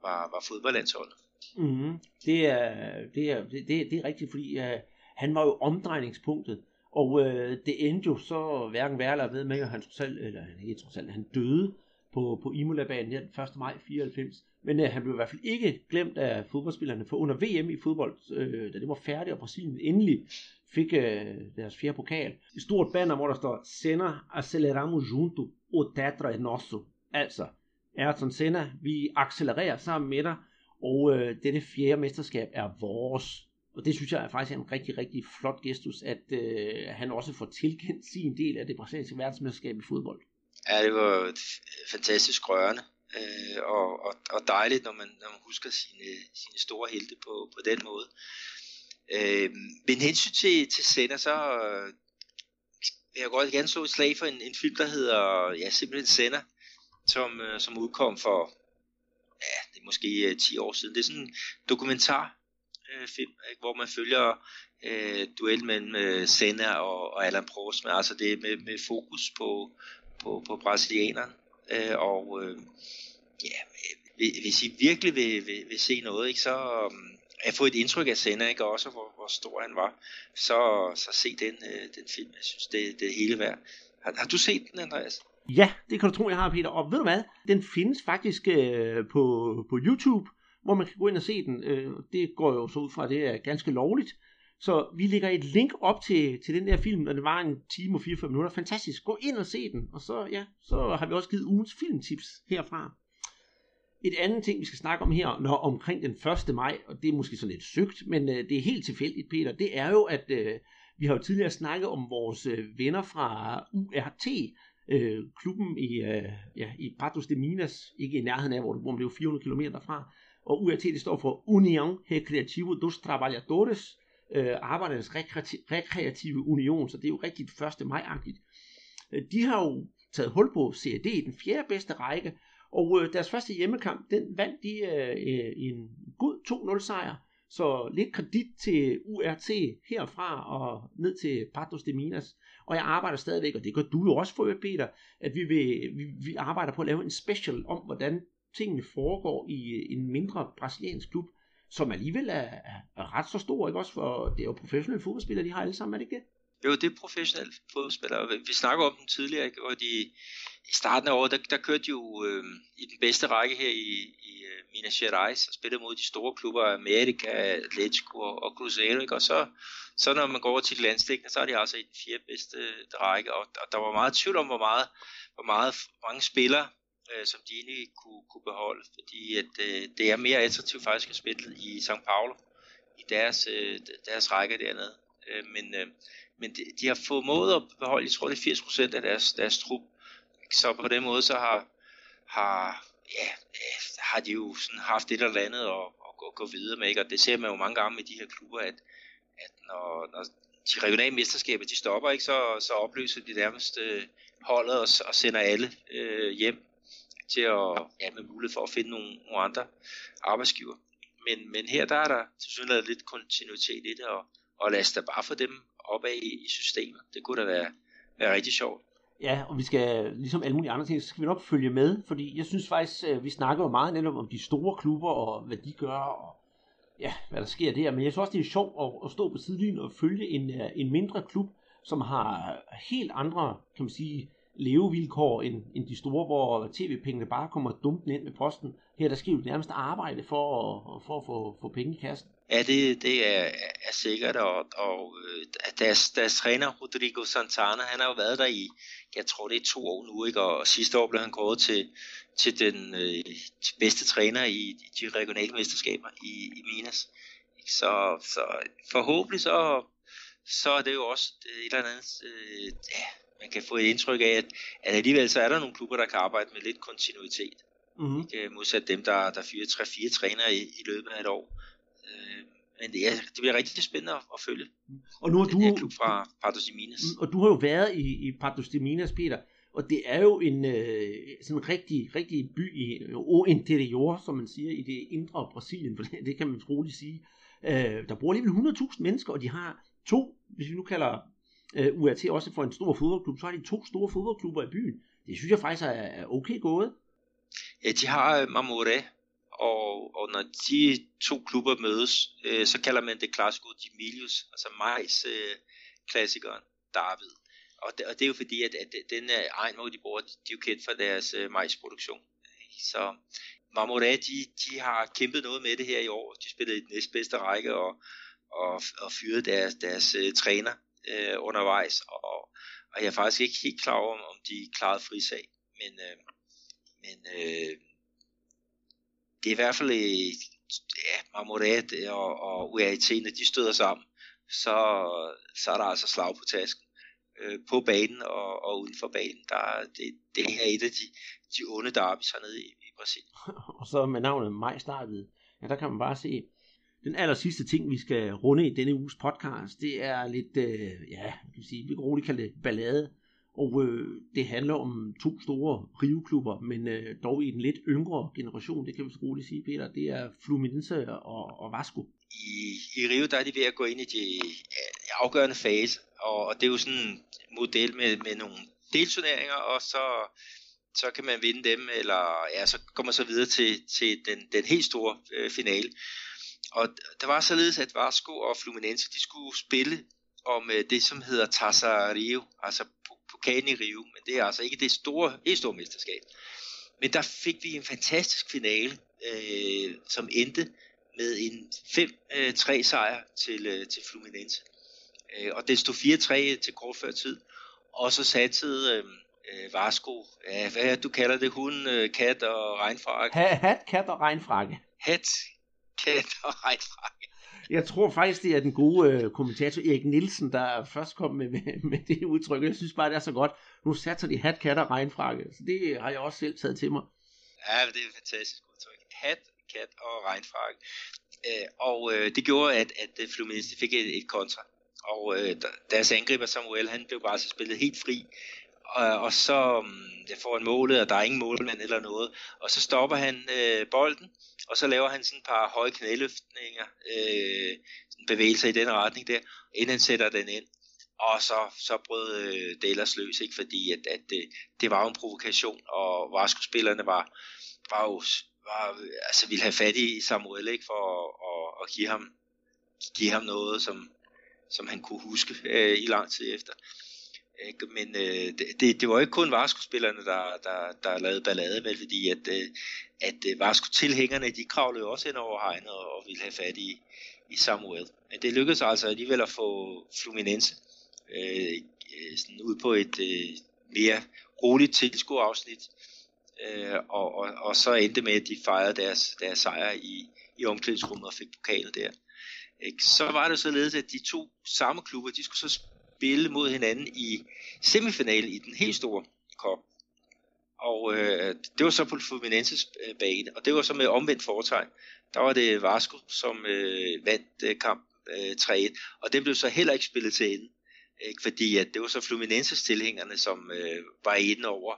var, var fodboldlandsholdet. Mm, det, er, det, er, det, det er rigtigt, fordi uh, han var jo omdrejningspunktet, og uh, det endte jo så hverken værre eller ved med, at han trods alt, eller ikke trods alt, han døde på, på Imola-banen den 1. maj 94. Men uh, han blev i hvert fald ikke glemt af fodboldspillerne, for under VM i fodbold, uh, da det var færdigt, og Brasilien endelig fik øh, deres fjerde pokal. Et stort banner, hvor der står, Senna aceleramos junto, o tetra é nosso. Altså, Ayrton Senna, vi accelererer sammen med dig, og øh, dette fjerde mesterskab er vores. Og det synes jeg er faktisk en rigtig, rigtig flot gestus, at øh, han også får tilkendt sin del af det brasilianske verdensmesterskab i fodbold. Ja, det var fantastisk rørende øh, og, og, og dejligt, når man, når man husker sine, sine store helte på, på den måde. Øh, men hensyn til, til Senna, så øh, vil jeg godt gerne så et slag for en, en film, der hedder ja, simpelthen Senna, som, øh, som udkom for ja, det er måske øh, 10 år siden. Det er sådan en dokumentar øh, film, ikke, hvor man følger øh, duel mellem øh, Senna og, og Alan Prost, men altså det er med, med fokus på, på, på brasilianeren. Øh, og øh, ja, øh, hvis I virkelig vil, vil, vil se noget, ikke, så um, at få et indtryk af Senna, ikke, og også hvor, hvor stor han var, så, så se den, øh, den film. Jeg synes, det, det er hele værd. Har, har du set den, Andreas? Ja, det kan du tro, jeg har, Peter. Og ved du hvad? Den findes faktisk øh, på, på YouTube, hvor man kan gå ind og se den. Øh, det går jo så ud fra, at det er ganske lovligt. Så vi lægger et link op til, til den der film, og det var en time og 44 minutter. Fantastisk. Gå ind og se den. Og så, ja, så har vi også givet ugens filmtips herfra. Et andet ting, vi skal snakke om her, når omkring den 1. maj, og det er måske sådan lidt søgt, men øh, det er helt tilfældigt, Peter, det er jo, at øh, vi har jo tidligere snakket om vores øh, venner fra URT, øh, klubben i, øh, ja, i Patos de Minas, ikke i nærheden af, hvor du bor, men det er jo 400 km derfra, og URT det står for União Recreativo dos Trabalhadores, øh, Arbejdernes Rekreative, Rekreative Union, så det er jo rigtig 1. maj-agtigt. Øh, de har jo taget hul på CAD i den fjerde bedste række, og øh, deres første hjemmekamp, den vandt de øh, øh en god 2-0 sejr. Så lidt kredit til URT herfra og ned til Patos de Minas. Og jeg arbejder stadigvæk, og det gør du jo også for Peter, at vi, vil, vi, vi arbejder på at lave en special om, hvordan tingene foregår i øh, en mindre brasiliansk klub, som alligevel er, er, er ret så stor, ikke også? For det er jo professionelle fodboldspillere, de har alle sammen, er det ikke det? Jo, det er professionelle fodboldspillere. Vi snakker om dem tidligere, og de, i starten af året, der, der kørte de jo øh, i den bedste række her i, i uh, Minas Gerais og spillede mod de store klubber, America, Atletico og, og Cruzeiro, ikke? og så, så når man går over til landstækkende, så er de altså i den fjerde bedste øh, række, og, og der var meget tvivl om, hvor meget, hvor meget mange spillere, øh, som de egentlig kunne, kunne beholde, fordi at, øh, det er mere attraktivt faktisk at spille i São Paulo, i deres, øh, deres række dernede. Øh, men øh, men de, de har formået at beholde, jeg tror det er 80% af deres, deres trup, så på den måde så har, har, ja, øh, har de jo sådan haft et eller andet at, at gå, gå videre med, ikke? og det ser man jo mange gange med de her klubber, at, at når, når de regionale mesterskaber de stopper, ikke, så, så opløser de nærmest øh, holdet og, og sender alle øh, hjem til at, ja, med mulighed for at finde nogle, nogle andre arbejdsgiver. Men, men her der er der til synligheden lidt kontinuitet i det, og, og lad os da bare få dem opad i, i systemet. Det kunne da være, være rigtig sjovt. Ja, og vi skal, ligesom alle mulige andre ting, så skal vi nok følge med, fordi jeg synes faktisk, øh, vi snakker jo meget netop om de store klubber, og hvad de gør, og ja, hvad der sker der, men jeg synes også, det er sjovt at, at stå på sidelinjen og følge en, øh, en mindre klub, som har helt andre, kan man sige, levevilkår end, end de store, hvor tv-pengene bare kommer dumpende ind med posten. Her der skal jo nærmest arbejde for at, for at få, få penge i kassen. Ja, det, det er, er sikkert, og, og øh, deres, deres træner, Rodrigo Santana, han har jo været der i, jeg tror det er to år nu, ikke? og sidste år blev han kåret til, til den øh, til bedste træner i de regionale mesterskaber i, i Minas. Så, så forhåbentlig så, så er det jo også et eller andet, øh, ja, man kan få et indtryk af, at, at alligevel så er der nogle klubber, der kan arbejde med lidt kontinuitet. Mm-hmm. Ikke? Modsat dem, der, der fyrer 3-4 trænere i, i løbet af et år. Øh, men det, er, det bliver rigtig spændende at, at følge. Og nu har du, klub fra Pardos de Minas. Mm, og du har jo været i, i Pardos de Minas, Peter, og det er jo en øh, sådan en rigtig, rigtig by i o interior, som man siger, i det indre Brasilien, for det, det kan man troligt sige. Øh, der bor alligevel 100.000 mennesker, og de har to, hvis vi nu kalder øh, UAT også for en stor fodboldklub, så har de to store fodboldklubber i byen. Det synes jeg faktisk er, er okay gået. Ja, de har øh, Mamore, Mamoré, og, og når de to klubber mødes, øh, så kalder man det Clásico de Milius, altså majs øh, klassikeren David. Og det, og det er jo fordi, at, at den øh, egen, hvor de bor, de er jo kendt for deres øh, majsproduktion. Så Mamoré, de, de har kæmpet noget med det her i år. De spillede i den næstbedste række og, og, og fyrede deres, deres øh, træner øh, undervejs. Og, og jeg er faktisk ikke helt klar over, om de klarede frisag. Men, øh, men øh, det er i hvert fald, øh, ja, Marmoret og, og UAT, når de støder sammen, så, så er der altså slag på tasken. Øh, på banen og, og uden for banen. Der, det, det her er et af de, de onde derbys hernede i, i Brasilien. og så med navnet Majstartet, ja, der kan man bare se, den aller sidste ting, vi skal runde i denne uges podcast, det er lidt, øh, ja, kan sige, vi kan roligt kalde det ballade. Og øh, det handler om to store riveklubber, men øh, dog i den lidt yngre generation, det kan vi så roligt sige, Peter, det er Fluminense og, og Vasco. I, I Rio, der er de ved at gå ind i de afgørende fase, og, og det er jo sådan en model med, med nogle delturneringer, og så, så kan man vinde dem, eller ja, så kommer man så videre til, til den, den helt store øh, finale. Og der var således, at Vasco og Fluminense, de skulle spille om øh, det, som hedder Taça Rio, altså pokalen i Rio, men det er altså ikke det store, helt store mesterskab. Men der fik vi en fantastisk finale, øh, som endte med en 5-3 øh, sejr til, øh, til Fluminense. Øh, og det stod 4-3 til kort før tid. Og så satte øh, øh, Vasco, ja, hvad du kalder det, hund, øh, kat og regnfrakke? Ha, hat, kat og regnfrakke. Hat, kat og regnfrakke. Jeg tror faktisk, det er den gode øh, kommentator Erik Nielsen, der først kom med, med, med det udtryk. Jeg synes bare, det er så godt. Nu satser de hat, kat og regnfrakke. Så det har jeg også selv taget til mig. Ja, det er et fantastisk udtryk. Hat, kat og regnfrakke. Øh, og øh, det gjorde, at, at Fluminense fik et, et kontra. Og øh, deres angriber Samuel, han blev bare så spillet helt fri. Og, og så mm, jeg får han målet, og der er ingen målmand eller noget. Og så stopper han øh, bolden, og så laver han sådan et par høje knæløftninger, øh, bevægelser i den retning der, inden han sætter den ind. Og så, så brød øh, det ellers løs, ikke? fordi at, at det, det var jo en provokation, og Vasco-spillerne var, var jo var, altså ville have fat i Samuel ikke? for at, at, at give, ham, give ham noget, som, som han kunne huske øh, i lang tid efter. Ikke? Men øh, det, det var ikke kun Vasco-spillerne, der, der, der lavede ballade, vel, fordi at, øh, at øh, Vasco-tilhængerne, de kravlede jo også ind over hegnet og, og ville have fat i, i Samuel. Men det lykkedes altså alligevel at få Fluminense øh, øh sådan ud på et øh, mere roligt tilskuerafsnit, øh, og, og, og så endte med, at de fejrede deres, deres sejr i, i omklædningsrummet og fik pokalen der. Ikke? Så var det således, at de to samme klubber, de skulle så spille mod hinanden i semifinalen i den helt store kop. Og øh, det var så på Fluminenses øh, bane, og det var så med omvendt foretegn. Der var det Vasco, som øh, vandt øh, kamp øh, 3-1, og det blev så heller ikke spillet til ende. Ikke? Fordi at det var så Fluminenses tilhængerne, som øh, var inde over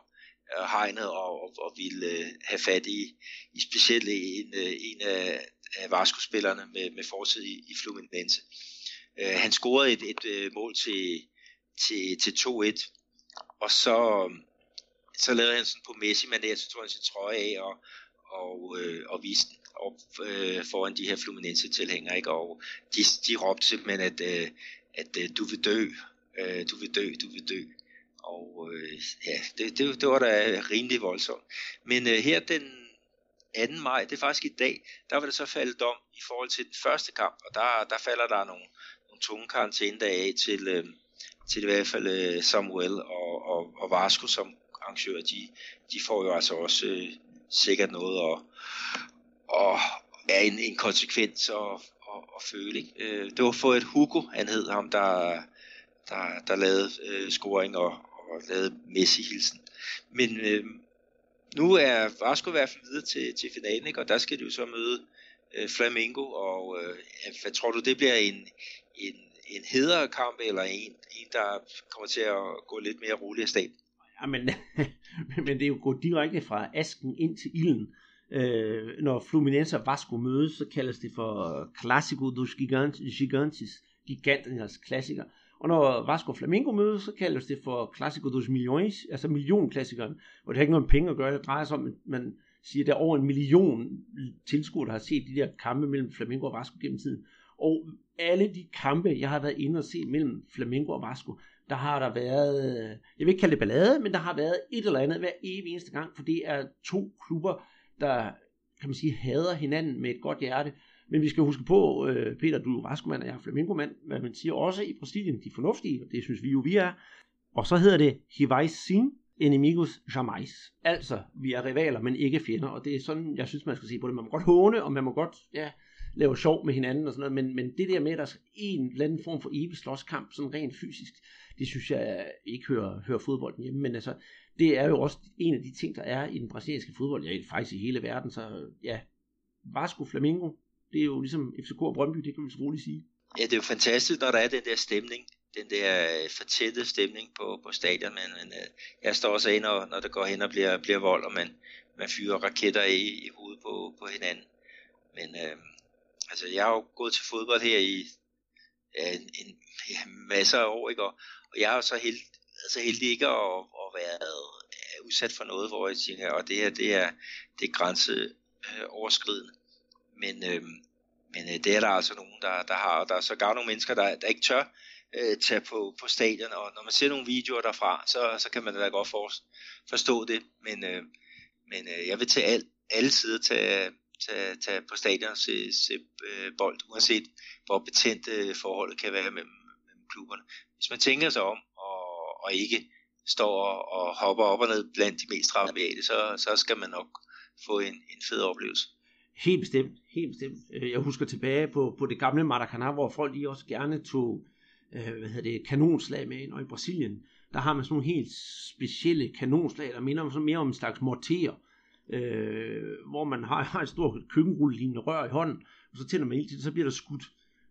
øh, hegnet og, og, og ville øh, have fat i, i specielt en, øh, en af, af Vasco-spillerne med, med fortid i, i Fluminense. Øh, han scorede et, et, et mål til, til, til 2-1, og så, så lavede han sådan på Messi, men det så tog han sin trøje af og, og, øh, og viste den op øh, foran de her Fluminense-tilhængere, ikke? og de, de råbte simpelthen, at, øh, at øh, du vil dø, øh, du vil dø, du vil dø. Og øh, ja, det, det, det var da rimelig voldsomt. Men øh, her den 2. maj, det er faktisk i dag, der var det så faldet dom i forhold til den første kamp, og der, der falder der nogle, nogle tunge karantænedage af til, øh, til i hvert fald øh, Samuel og, og, og Vasco som arrangører, de, de får jo altså også øh, sikkert noget og, og er en, en konsekvens og, og, og føle. Ikke? Øh, det var for et Hugo, han hed ham, der, der, der lavede øh, scoring og, og lavede Messi-hilsen. Men øh, nu er Vasco i hvert fald videre til, til finalen, ikke? og der skal de jo så møde øh, Flamingo, og øh, hvad tror du, det bliver en, en, en hederkamp, eller en, en, der kommer til at gå lidt mere roligt af sted? Ja, men, men det er jo gået direkte fra asken ind til ilden. Øh, når Fluminense og Vasco mødes, så kaldes det for Clásico dos Gigantes, giganternes klassiker. Og når Vasco og mødes, så kaldes det for Clásico dos Milhões, altså millionklassikeren, hvor det har ikke noget med penge at gøre, det drejer sig om, at man siger, at der er over en million tilskuere, der har set de der kampe mellem Flamengo og Vasco gennem tiden. Og alle de kampe, jeg har været inde og se mellem Flamengo og Vasco, der har der været, øh, jeg vil ikke kalde det ballade, men der har været et eller andet hver evig eneste gang, for det er to klubber, der kan man sige, hader hinanden med et godt hjerte. Men vi skal huske på, øh, Peter, du er Vasco-mand, og jeg er Flamengo-mand, hvad man siger også i Brasilien, de er fornuftige, og det synes vi jo, vi er. Og så hedder det Hivais Sin enemigos jamais. Altså, vi er rivaler, men ikke fjender, og det er sådan, jeg synes, man skal se på det. Man må godt håne, og man må godt, ja, laver sjov med hinanden og sådan noget, men, men det der med, at der er en eller anden form for evig slåskamp, sådan rent fysisk, det synes jeg ikke hører, hører fodbolden hjemme, men altså, det er jo også en af de ting, der er i den brasilianske fodbold, ja, faktisk i hele verden, så ja, Vasco Flamingo, det er jo ligesom FCK og Brøndby, det kan vi så roligt sige. Ja, det er jo fantastisk, når der er den der stemning, den der øh, fortættede stemning på, på stadion, men, men øh, jeg står også ind, når, når det går hen og bliver, bliver vold, og man, man fyrer raketter i, i hovedet på, på hinanden. Men øh, altså, jeg har jo gået til fodbold her i ja, en, en ja, masser af år, ikke? Og, og jeg er så helt altså heldig ikke at, at være ja, udsat for noget, hvor jeg tænker, og det her, det er, det er grænseoverskridende. Øh, men, øh, men øh, det er der altså nogen, der, der har, og der er så nogle mennesker, der, der ikke tør øh, tage på, på stadion, og når man ser nogle videoer derfra, så, så kan man da godt for, forstå det, men, øh, men øh, jeg vil til al, alle sider tage, tage, tage på stadion og se, se øh, bold, uanset hvor betændt forholdet kan være mellem, mellem klubberne. Hvis man tænker sig om, og, og ikke står og, og hopper op og ned blandt de mest rabiate, så, så skal man nok få en, en fed oplevelse. Helt bestemt, helt bestemt. Øh, jeg husker tilbage på, på det gamle Maracanã, hvor folk lige også gerne tog øh, hvad hedder det, kanonslag med ind, og i Brasilien, der har man sådan nogle helt specielle kanonslag, der minder sådan mere om en slags morter, øh, hvor man har, har et stort køkkenrullelignende rør i hånden, og så tænder man ild til så bliver der skudt,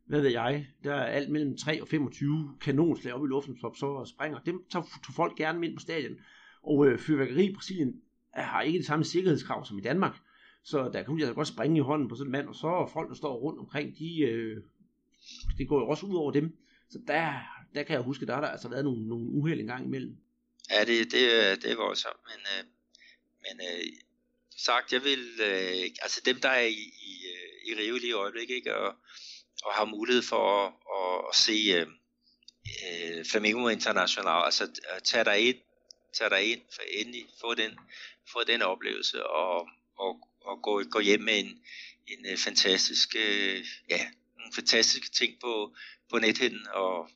hvad ved jeg, der er alt mellem 3 og 25 kanonslag op i luften, som så springer. Dem tager, tager folk gerne med ind på stadion. Og øh, fyrværkeri i Brasilien har ikke det samme sikkerhedskrav som i Danmark, så der kan man altså godt springe i hånden på sådan en mand, og så er folk, der står rundt omkring, de, øh, det går jo også ud over dem. Så der, der kan jeg huske, der har der altså været nogle, nogle uheld engang imellem. Ja, det, det, det er voldsomt, men, øh, men øh, sagt, jeg vil, øh, altså dem, der er i, i, øh, i Rio lige i øjeblikket, ikke, og, og har mulighed for at, at, at se øh, øh, Flamingo International, altså at tage dig ind, tage dig ind, for endelig få den, få den oplevelse, og, og, og gå, gå hjem med en, en øh, fantastisk, øh, ja, nogle fantastiske ting på, på nethinden, og,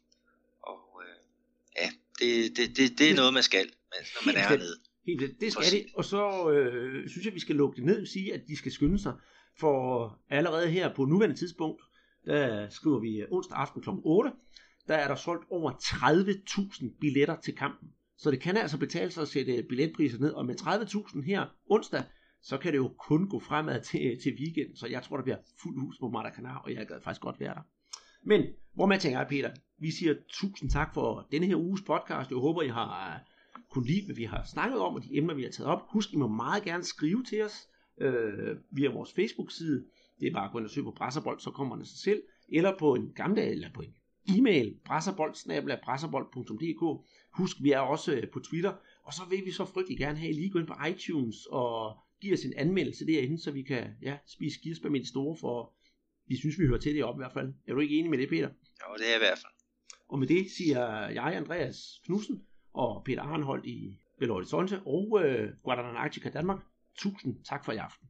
og øh, ja, det, det, det, det er noget, man skal, når man er hernede. Helt det, det skal det, og så øh, synes jeg, vi skal lukke det ned og sige, at de skal skynde sig, for allerede her på nuværende tidspunkt, der skriver vi onsdag aften kl. 8, der er der solgt over 30.000 billetter til kampen. Så det kan altså betale sig at sætte billetpriser ned, og med 30.000 her onsdag, så kan det jo kun gå fremad til, til weekenden, så jeg tror, der bliver fuld hus på Maracanã, og jeg gad faktisk godt være der. Men hvor man tænker, Peter, vi siger tusind tak for denne her uges podcast. Jeg håber, I har kunnet lide, hvad vi har snakket om, og de emner, vi har taget op. Husk, I må meget gerne skrive til os øh, via vores Facebook-side. Det er bare at gå ind og søge på Brasserbold, så kommer det sig selv. Eller på en gamle, eller på en e-mail, brasserbold.dk. Husk, vi er også øh, på Twitter. Og så vil vi så frygtelig gerne have, at I lige gå ind på iTunes og give os en anmeldelse derinde, så vi kan ja, spise skirsbær med de store for vi synes, vi hører til det op i hvert fald. Er du ikke enig med det, Peter? Jo, det er jeg i hvert fald. Og med det siger jeg, Andreas Knudsen og Peter Arnholdt i Belo Horizonte og øh, Guadalajara Danmark. Tusind tak for i aften.